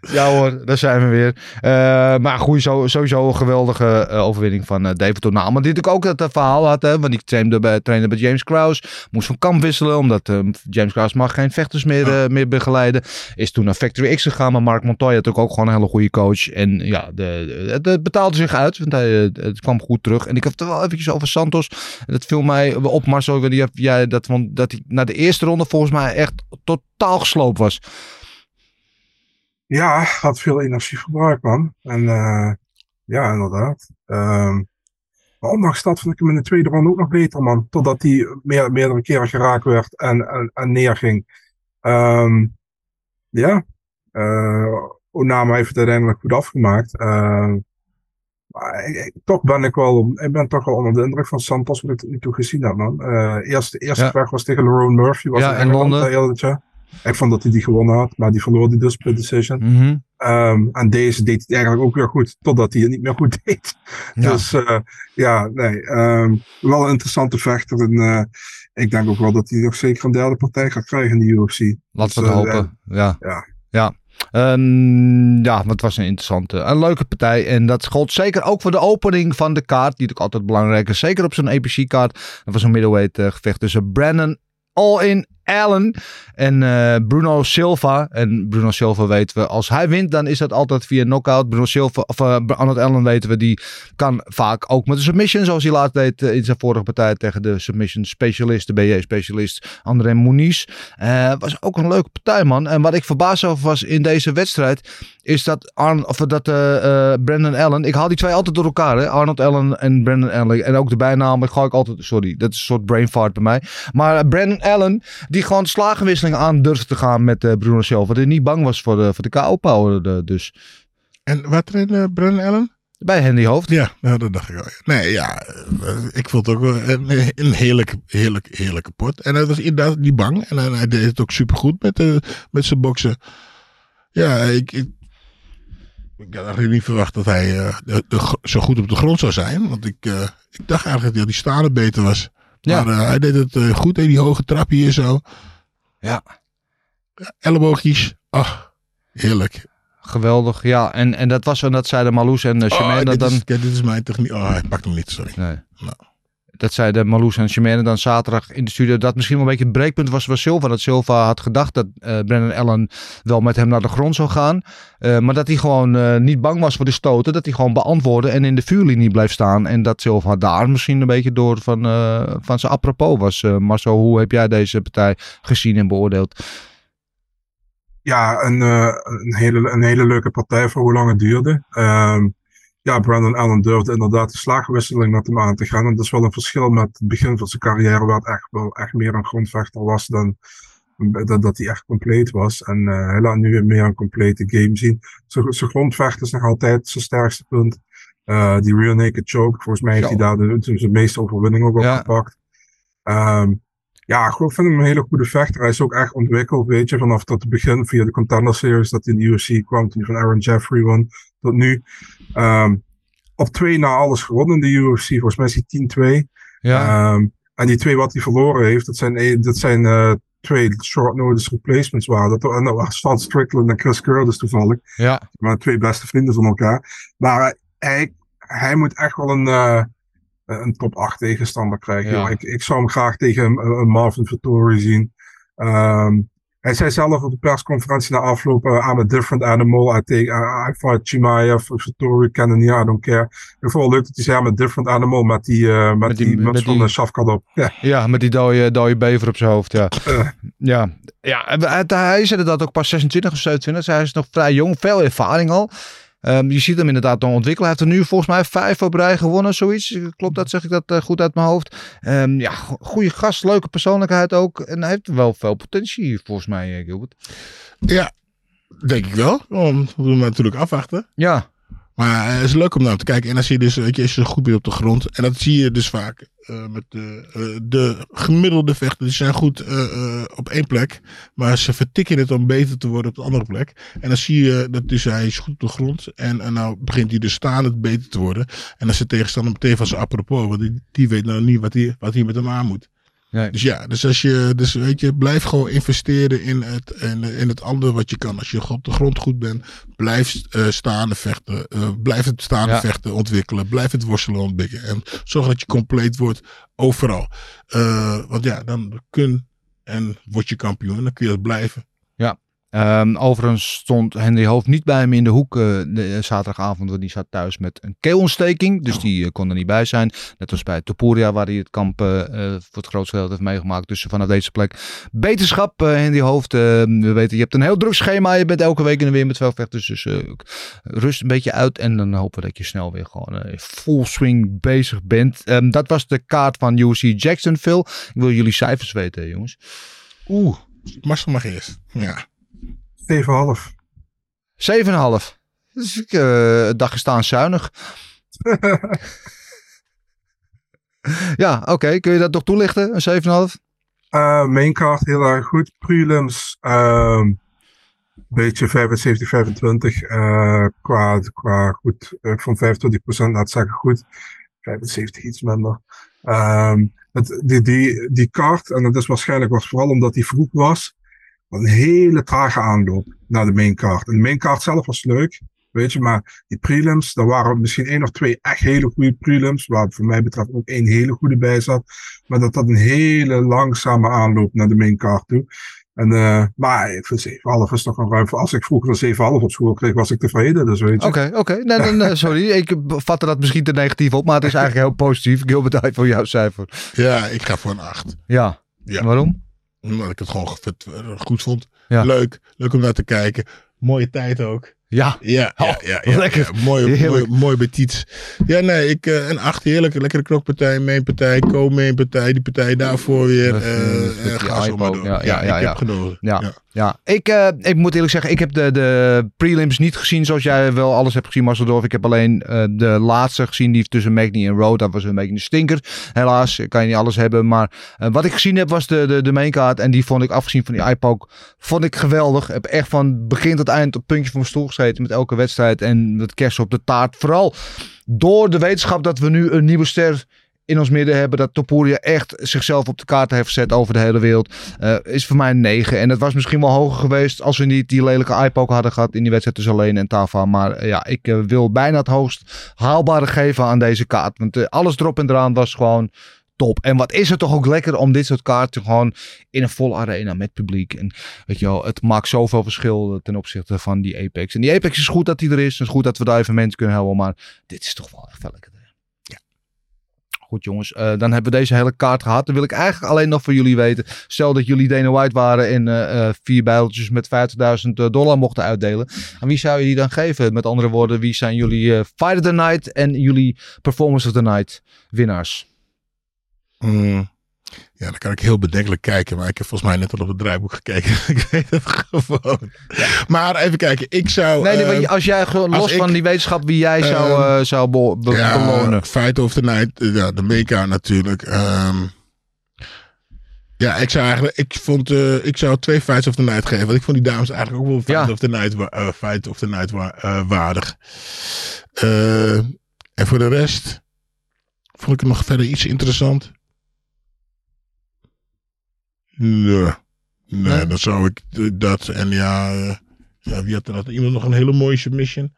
Ja hoor, daar zijn we weer. Eh, maar goed, sowieso een geweldige eh, overwinning van eh, David Tonaal. Maar die natuurlijk ook dat verhaal had, hè, want die trainde bij, bij James Krause. Moest van kamp wisselen, omdat James Krause mag geen vechters meer, meer begeleiden. Is toen naar Factory X gegaan, maar Mark Montoya had ook gewoon een hele goede coach. En ja, het, betaalde zich uit, want hij, het kwam goed terug. En ik heb het wel eventjes over Santos. Dat viel mij op, Marcel, ik of jij dat, want dat hij na de eerste ronde volgens mij echt totaal gesloopt was. Ja, had veel energie verbruikt, man. En eh, ja, inderdaad. Ehm, maar ondanks dat vond ik hem in de tweede ronde ook nog beter, man. Totdat hij meer, meerdere keren geraakt werd en, en, en neerging. Ehm, ja, eh Onama heeft het uiteindelijk goed afgemaakt. Ehm, maar ik, ik- toch ben ik wel, ik ben toch wel onder de indruk van Santos, wat ik tot nu toe gezien heb, man. Eh eerste eerste Ja. was tegen Lerone Murphy. Was Ja, in Londen. Ik vond dat hij die gewonnen had, maar die verloor die dus per decision. Mhm. Ehm, en deze deed het eigenlijk ook weer goed, totdat hij het niet meer goed deed. Ja. Dus eh, ja, nee, ehm, wel een interessante vechter. En eh, ik denk ook wel dat hij nog zeker een derde partij gaat krijgen in de UFC. Laten we Dus, het eh, hopen. Ja. ja. Ja. Ehm, ja, het was een interessante, een leuke partij. En dat gold zeker ook voor de opening van de kaart. Die natuurlijk altijd belangrijk is. Zeker op zo'n APC-kaart. Dat was een middleweight eh, gevecht tussen Brandon All-in Allen en eh, Bruno Silva. En Bruno Silva weten we, als hij wint, dan is dat altijd via knockout. Bruno Silva, of uh, Arnold Allen weten we, die kan vaak ook met een submission. Zoals hij laatst deed eh, in zijn vorige partij tegen de submission specialist, de BJ-specialist André Muniz. Eh, was ook een leuke partij, man. En wat ik verbaasd over was in deze wedstrijd, is dat, Arn, of dat eh, eh, Brandon Allen, ik haal die twee altijd door elkaar, hè? Arnold Allen en Brandon Allen. En ook de bijnaam, ga ik altijd, sorry, dat is een soort brain fart bij mij. Maar eh, Brandon Allen, die gewoon slagenwisseling aan durfde te gaan met eh, Bruno Silva. Die niet bang was voor de, voor de KO-power eh, dus. En wat trainde Brandon Allen? Bij Henry Hoofd. Ja, nou, dat dacht ik al. Nee, ja, eh, ik vond het ook wel een, een heerlijk, heerlijk, heerlijke pot. En hij was inderdaad niet bang. En hij, deed het ook supergoed met, met zijn boksen. Ja, ik, ik, ik had eigenlijk niet verwacht dat hij uh, de, de, zo goed op de grond zou zijn. Want ik, uh, ik dacht eigenlijk dat hij staande beter was. Ja. Maar uh, hij deed het uh, goed in die hoge trap hier zo. Ja. Elleboogjes. Ach, heerlijk. Geweldig, ja. En, en dat was, en dat zeiden Marloes en uh. Oh, dat dit, dan... is, dit is mijn techniek. Oh, hij pakt hem niet, sorry. Nee. Nou. Dat zeiden Marloes en Chimène dan zaterdag in de studio. Dat misschien wel een beetje het breekpunt was voor Silva. Dat Silva had gedacht dat uh, Brennan Allen wel met hem naar de grond zou gaan. Uh, maar dat hij gewoon uh, niet bang was voor de stoten. Dat hij gewoon beantwoordde en in de vuurlinie bleef staan. En dat Silva daar misschien een beetje door van, van zijn apropos was. Marcel, hoe heb jij deze partij gezien en beoordeeld? Ja, een, een, hele, een hele leuke partij voor hoe lang het duurde. Ehm, ja, Brandon Allen durfde inderdaad de slagwisseling met hem aan te gaan. En dat is wel een verschil met het begin van zijn carrière, waar het echt wel echt meer een grondvechter was dan dat, dat hij echt compleet was. En uh, hij laat nu weer meer een complete game zien. Zijn grondvechter is nog altijd zijn sterkste punt. Uh, die real naked choke, volgens mij heeft hij daar de, zijn meeste overwinning ook op ja. gepakt. Um, ja, ik vind hem een hele goede vechter. Hij is ook echt ontwikkeld, weet je, vanaf het begin via de Contender Series dat hij in de UFC kwam, toen hij van Aaron Jeffrey won, tot nu. Um, op twee na alles gewonnen in de UFC, volgens mij is hij 10-2. Ja. Um, en die twee wat hij verloren heeft, dat zijn, dat zijn uh, twee short notice replacements waren. Dat, en dat was Van Strickland en Chris Curtis toevallig. Ja. Maar twee beste vrienden van elkaar. Maar hij, hij moet echt wel een... Uh, een top 8 tegenstander krijgen. Ja. Ik, ik zou hem graag tegen een, Marvin Vittori zien. Um, hij zei zelf op de persconferentie na afloop, uh, I'm a different animal. I, take, uh, I fight Chimaev, Vittori, Cannonier, I don't care. Ik vond het leuk dat hij zei, I'm a different animal met die, uh, met, met die, die muts van de Shafkat op. Ja. ja, met die dode, dode bever op zijn hoofd, ja. ja. Ja, hij, hij zei dat ook pas 26 of 27, dus hij is nog vrij jong, veel ervaring al. Um, je ziet hem inderdaad dan ontwikkelen. Hij heeft er nu volgens mij vijf op rij gewonnen, zoiets. Klopt dat, zeg ik dat uh, goed uit mijn hoofd. Um, ja, goede gast, leuke persoonlijkheid ook. En hij heeft wel veel potentie, volgens mij, eh, Gilbert. Ja, denk ik wel. We moeten natuurlijk afwachten. Ja. Maar het is leuk om naar te kijken. En dan zie je dus, weet je, als je goed bent op de grond. En dat zie je dus vaak uh, met de, uh, de gemiddelde vechten. Die zijn goed uh, op één plek. Maar ze vertikken het om beter te worden op de andere plek. En dan zie je dat dus hij is goed op de grond. En, en nou begint hij dus staand beter te worden. En dan zit tegenstander meteen van zijn apropos. Want die, die weet nou niet wat hij, wat hij met hem aan moet. Nee. Dus ja, dus als je, dus weet je, blijf gewoon investeren in het, in, in het andere wat je kan. Als je op de grond goed bent, blijf uh, staande vechten. Uh, blijf het staande ja. vechten ontwikkelen. Blijf het worstelen ontwikkelen. En zorg dat je compleet wordt overal. Uh, want ja, dan kun en word je kampioen. En dan kun je dat blijven. Um, overigens stond Henry Hoofd niet bij hem in de hoek uh, de, zaterdagavond, want die zat thuis met een keelontsteking. Dus die uh, kon er niet bij zijn. Net als bij Topuria, waar hij het kamp voor het grootste deel heeft meegemaakt. Dus vanaf deze plek beterschap, Henry Hoofd. we weten, je hebt een heel druk schema. Je bent elke week de weer met veel vechters. Dus rust een beetje uit. En dan hopen we dat je snel weer gewoon full swing bezig bent. Um, dat was de kaart van UFC Jacksonville. Ik wil jullie cijfers weten, jongens. Oeh, Marcel mag eerst. Ja. 7,5. 7,5. Dus ik uh, zuinig. ja, oké. Okay. Kun je dat toch toelichten? Een 7,5? Uh, maincard heel erg goed. Prelims uh, beetje 75, 25. Uh, qua, qua goed, uh, van 25 procent, laat zeggen goed. 75 iets minder. Um, het, die, die, die kaart, en dat is waarschijnlijk was vooral omdat die vroeg was, een hele trage aanloop naar de maincard. En de maincard zelf was leuk, weet je, maar die prelims, daar waren misschien één of twee echt hele goede prelims, waar voor mij betreft ook één hele goede bij zat, maar dat dat een hele langzame aanloop naar de maincard toe. En, uh, maar ik vind 7,5 is toch een ruim. Als ik vroeger een 7,5 op school kreeg, was ik tevreden. Dus weet je. Oké, okay, oké. Okay. Nee, nee, sorry. ik vatte dat misschien te negatief op, maar het is eigenlijk heel positief. Gilbert uit voor jouw cijfer. Ja, ik ga voor een 8. Ja. ja. waarom? Omdat ik het gewoon goed vond. Ja. Leuk. Leuk om naar te kijken. Mooie tijd ook. Ja. Ja, ja, ja, ja, lekker. Mooi, mooi, mooi betiets. Ja, nee, ik, uh, een acht heerlijk. Lekkere knokpartij, mainpartij, co-mainpartij. Die partij daarvoor weer. Uh, uh, ga zo maar door. Ja, ja, ja, ik heb genoten. Ja, ja. Ik, ik moet eerlijk zeggen, ik heb de, de prelims niet gezien zoals jij wel alles hebt gezien, Marcel Ik heb alleen de laatste gezien, die tussen Magny en Road. Dat was een beetje een stinker. Helaas kan je niet alles hebben. Maar wat ik gezien heb was de, de, de maincard. En die vond ik, afgezien van die iPoke, vond ik geweldig. Heb echt van begin tot eind op puntje van mijn stoel met elke wedstrijd. En het kerst op de taart. Vooral door de wetenschap dat we nu een nieuwe ster in ons midden hebben. Dat Topuria echt zichzelf op de kaart heeft gezet over de hele wereld. Uh, is voor mij een 9. En het was misschien wel hoger geweest als we niet die lelijke iPoke hadden gehad in die wedstrijd tussen Alleen en Tava. Maar uh, ja, ik uh, wil bijna het hoogst haalbare geven aan deze kaart. Want alles erop en eraan was gewoon top. En wat is het toch ook lekker om dit soort kaarten gewoon in een volle arena met publiek. En weet je wel, het maakt zoveel verschil ten opzichte van die Apex. En die Apex is goed dat die er is. Het is goed dat we daar even mensen kunnen helpen. Maar dit is toch wel echt wel lekker. Goed jongens, uh, dan hebben we deze hele kaart gehad. Dan wil ik eigenlijk alleen nog van jullie weten. Stel dat jullie Dana White waren en uh, vier bijltjes met 50.000 dollar mochten uitdelen. Aan wie zou je die dan geven? Met andere woorden, wie zijn jullie uh, of the Night en jullie Performance of the Night winnaars? Mm. Ja, dan kan ik heel bedenkelijk kijken. Maar ik heb volgens mij net al op het draaiboek gekeken. ik weet het gewoon. Ja. Maar even kijken. Ik zou... Nee, nee uh, als jij gewoon los ik, van die wetenschap wie jij zou, uh, zou be be ja, belonen. Fight of the Night. Ja, de Meka natuurlijk. Um, ja, ik zou eigenlijk... Ik vond... Uh, ik zou twee Fights of the Night geven. Want ik vond die dames eigenlijk ook wel Fight ja. of the Night, Fight of the Night wa waardig. en voor de rest... Vond ik het nog verder iets interessant. Nee. Nee, nee? dan zou ik dat. En ja, uh, ja wie had er dat? Iemand nog een hele mooie submission?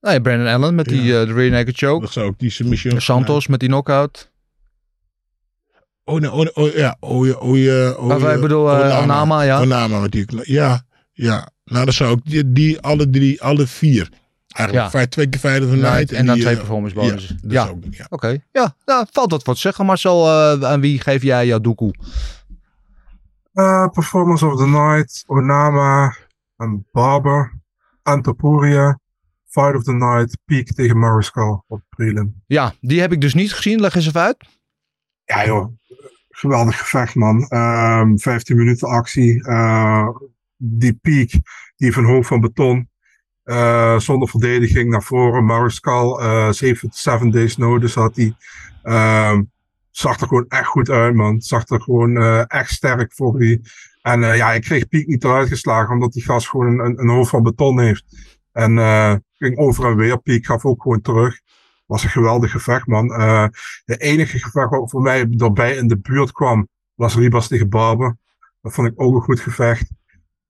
Nee, Brandon Allen met ja. die uh, de rear naked choke. Dat zou ik die submission. Santos met die knockout. Oh, nee, oh, oh ja, oh ja, oh ja. Oh, maar wij bedoel uh, Onama, Onama, ja. Onama met die, ja, ja. Nou, dan zou ik die, die alle drie, alle vier. Eigenlijk ja. twee keer Fight of Night. En, en dan die, twee performance bonussen. Ja, ja. ja. oké. Okay. Ja, nou, valt wat voor te zeggen. Marcel, uh, aan wie geef jij jouw doekoe? Uh, Performance of the Night, Onama en Barber. Antopuria, Fight of the Night, Peak tegen Mariscal op prelim. Ja, die heb ik dus niet gezien. Leg eens even uit. Ja joh, geweldig gevecht man. Um, 15 minuten actie. Uh, die Peak, die van hoog van beton. Uh, zonder verdediging naar voren. Mariscal, uh, 7, 7 days notice had hij. Um, zag er gewoon echt goed uit, man. Zag er gewoon uh, echt sterk voor die. En uh, ja, ik kreeg Piek niet eruit geslagen, omdat die gast gewoon een, een hoofd van beton heeft. En uh, ging over en weer. Piek gaf ook gewoon terug. Was een geweldig gevecht, man. de enige gevecht wat voor mij erbij in de buurt kwam, was Ribas tegen Barber. Dat vond ik ook een goed gevecht.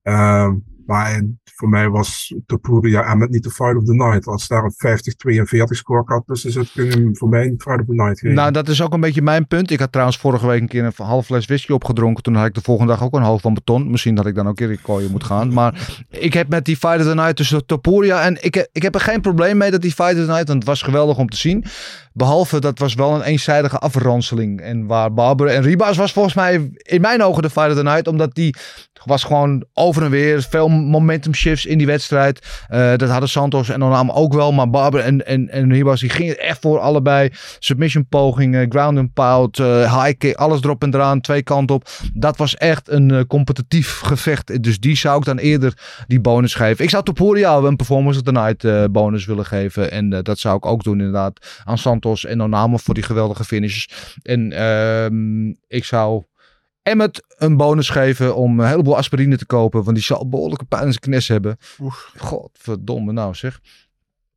Ehm, maar voor mij was Topuria en met niet de Fight of the Night. Als daar een 50-42 score had tussen zit, kun je voor mij een Fight of the Night geven. Nou, dat is ook een beetje mijn punt. Ik had trouwens vorige week een keer een half fles whisky opgedronken. Toen had ik de volgende dag ook een half van beton. Misschien dat ik dan ook een keer in moet gaan. Maar ik heb met die Fight of the Night tussen Topuria en ik, ik heb er geen probleem mee dat die Fight of the Night, want het was geweldig om te zien. Behalve dat was wel een eenzijdige afranseling. En waar Barber en Ribas was volgens mij in mijn ogen de Fight of the Night. Omdat die was gewoon over en weer. Veel momentum shifts in die wedstrijd. Uh, dat hadden Santos en Onama ook wel. Maar Barber en, en, en Ribas die gingen echt voor allebei. Submission pogingen, ground and pound, uh, high kick, alles erop en eraan. Twee kanten op. Dat was echt een uh, competitief gevecht. Dus die zou ik dan eerder die bonus geven. Ik zou Topuria een Performance of the Night bonus willen geven. En dat zou ik ook doen inderdaad aan Santos en Onama voor die geweldige finishes. En ehm, ik zou Emmet een bonus geven om een heleboel aspirine te kopen. Want die zal behoorlijke pijn in zijn knes hebben. Oef. Godverdomme nou zeg.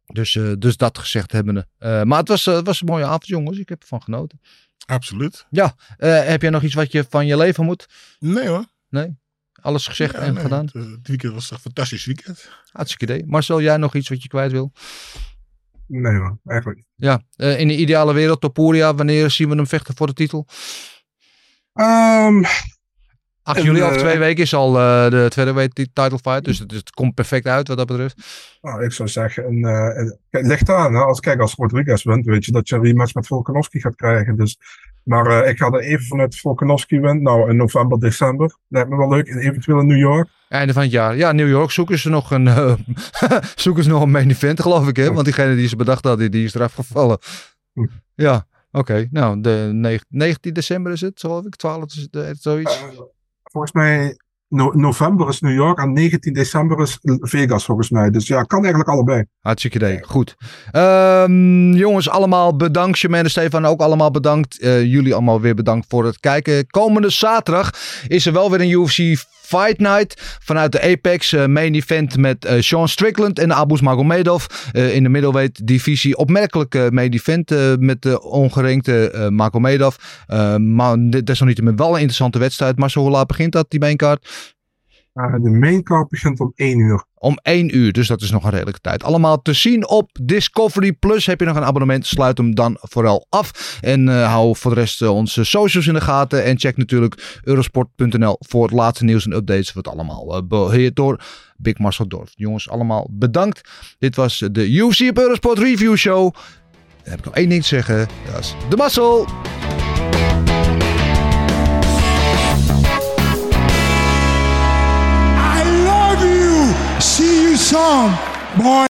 Dus, uh, dus dat gezegd hebben. Uh, maar het was, uh, was een mooie avond jongens. Ik heb ervan genoten. Absoluut. Ja. heb jij nog iets wat je van je leven moet? Nee hoor. Nee? Alles gezegd ja, en nee, gedaan? Het, het, weekend was een fantastisch weekend. Hartstikke idee. Marcel, jij nog iets wat je kwijt wil? Nee hoor, eigenlijk Ja, in de ideale wereld, Topuria, wanneer zien we hem vechten voor de titel? Um, 8 juli, over twee weken, is al uh, de tweede week title fight. Dus het, het, komt perfect uit wat dat betreft. Nou, ik zou zeggen, een, uh, het ligt aan. Hè? Als, kijk, als Rodriguez wint, weet je dat je een rematch met Volkanovski gaat krijgen. Dus, maar uh, ik ga er even vanuit Volkanovski wint. Nou, in november, december. Lijkt me wel leuk. En eventueel in New York. Einde van het jaar. Ja, New York zoeken ze nog een, zoeken ze nog een main event, geloof ik. Hè? Want diegene die ze bedacht hadden, die is eraf gevallen. Hm. Ja. Oké, okay, nou, de 19 december is het, geloof ik. 12 is het, zoiets. Uh, volgens mij no november is New York en 19 december is Vegas volgens mij. Dus ja, kan eigenlijk allebei. Hartstikke idee. Goed. Um, jongens, allemaal bedankt. Jermaine en Stefan ook allemaal bedankt. Uh, jullie allemaal weer bedankt voor het kijken. Komende zaterdag is er wel weer een UFC Fight Night vanuit de Apex uh, main event met uh, Sean Strickland en Abus Magomedov uh, in de middleweight divisie. Opmerkelijke main event met de ongerenkte Magomedov. maar desalniettemin wel een interessante wedstrijd. Maar zo laat begint dat, die maincard? Uh, de maincard begint om 1 uur. Om 1 uur, dus dat is nog een redelijke tijd. Allemaal te zien op Discovery Plus. Heb je nog een abonnement, sluit hem dan vooral af. En uh, hou voor de rest uh, onze socials in de gaten. En check natuurlijk eurosport.nl voor het laatste nieuws en updates. Wat allemaal beheerd door Big Marcel Dorf. Jongens, allemaal bedankt. Dit was de UFC op Eurosport Review Show. Dan heb ik nog één ding te zeggen. Dat is de Muscle. song, boy.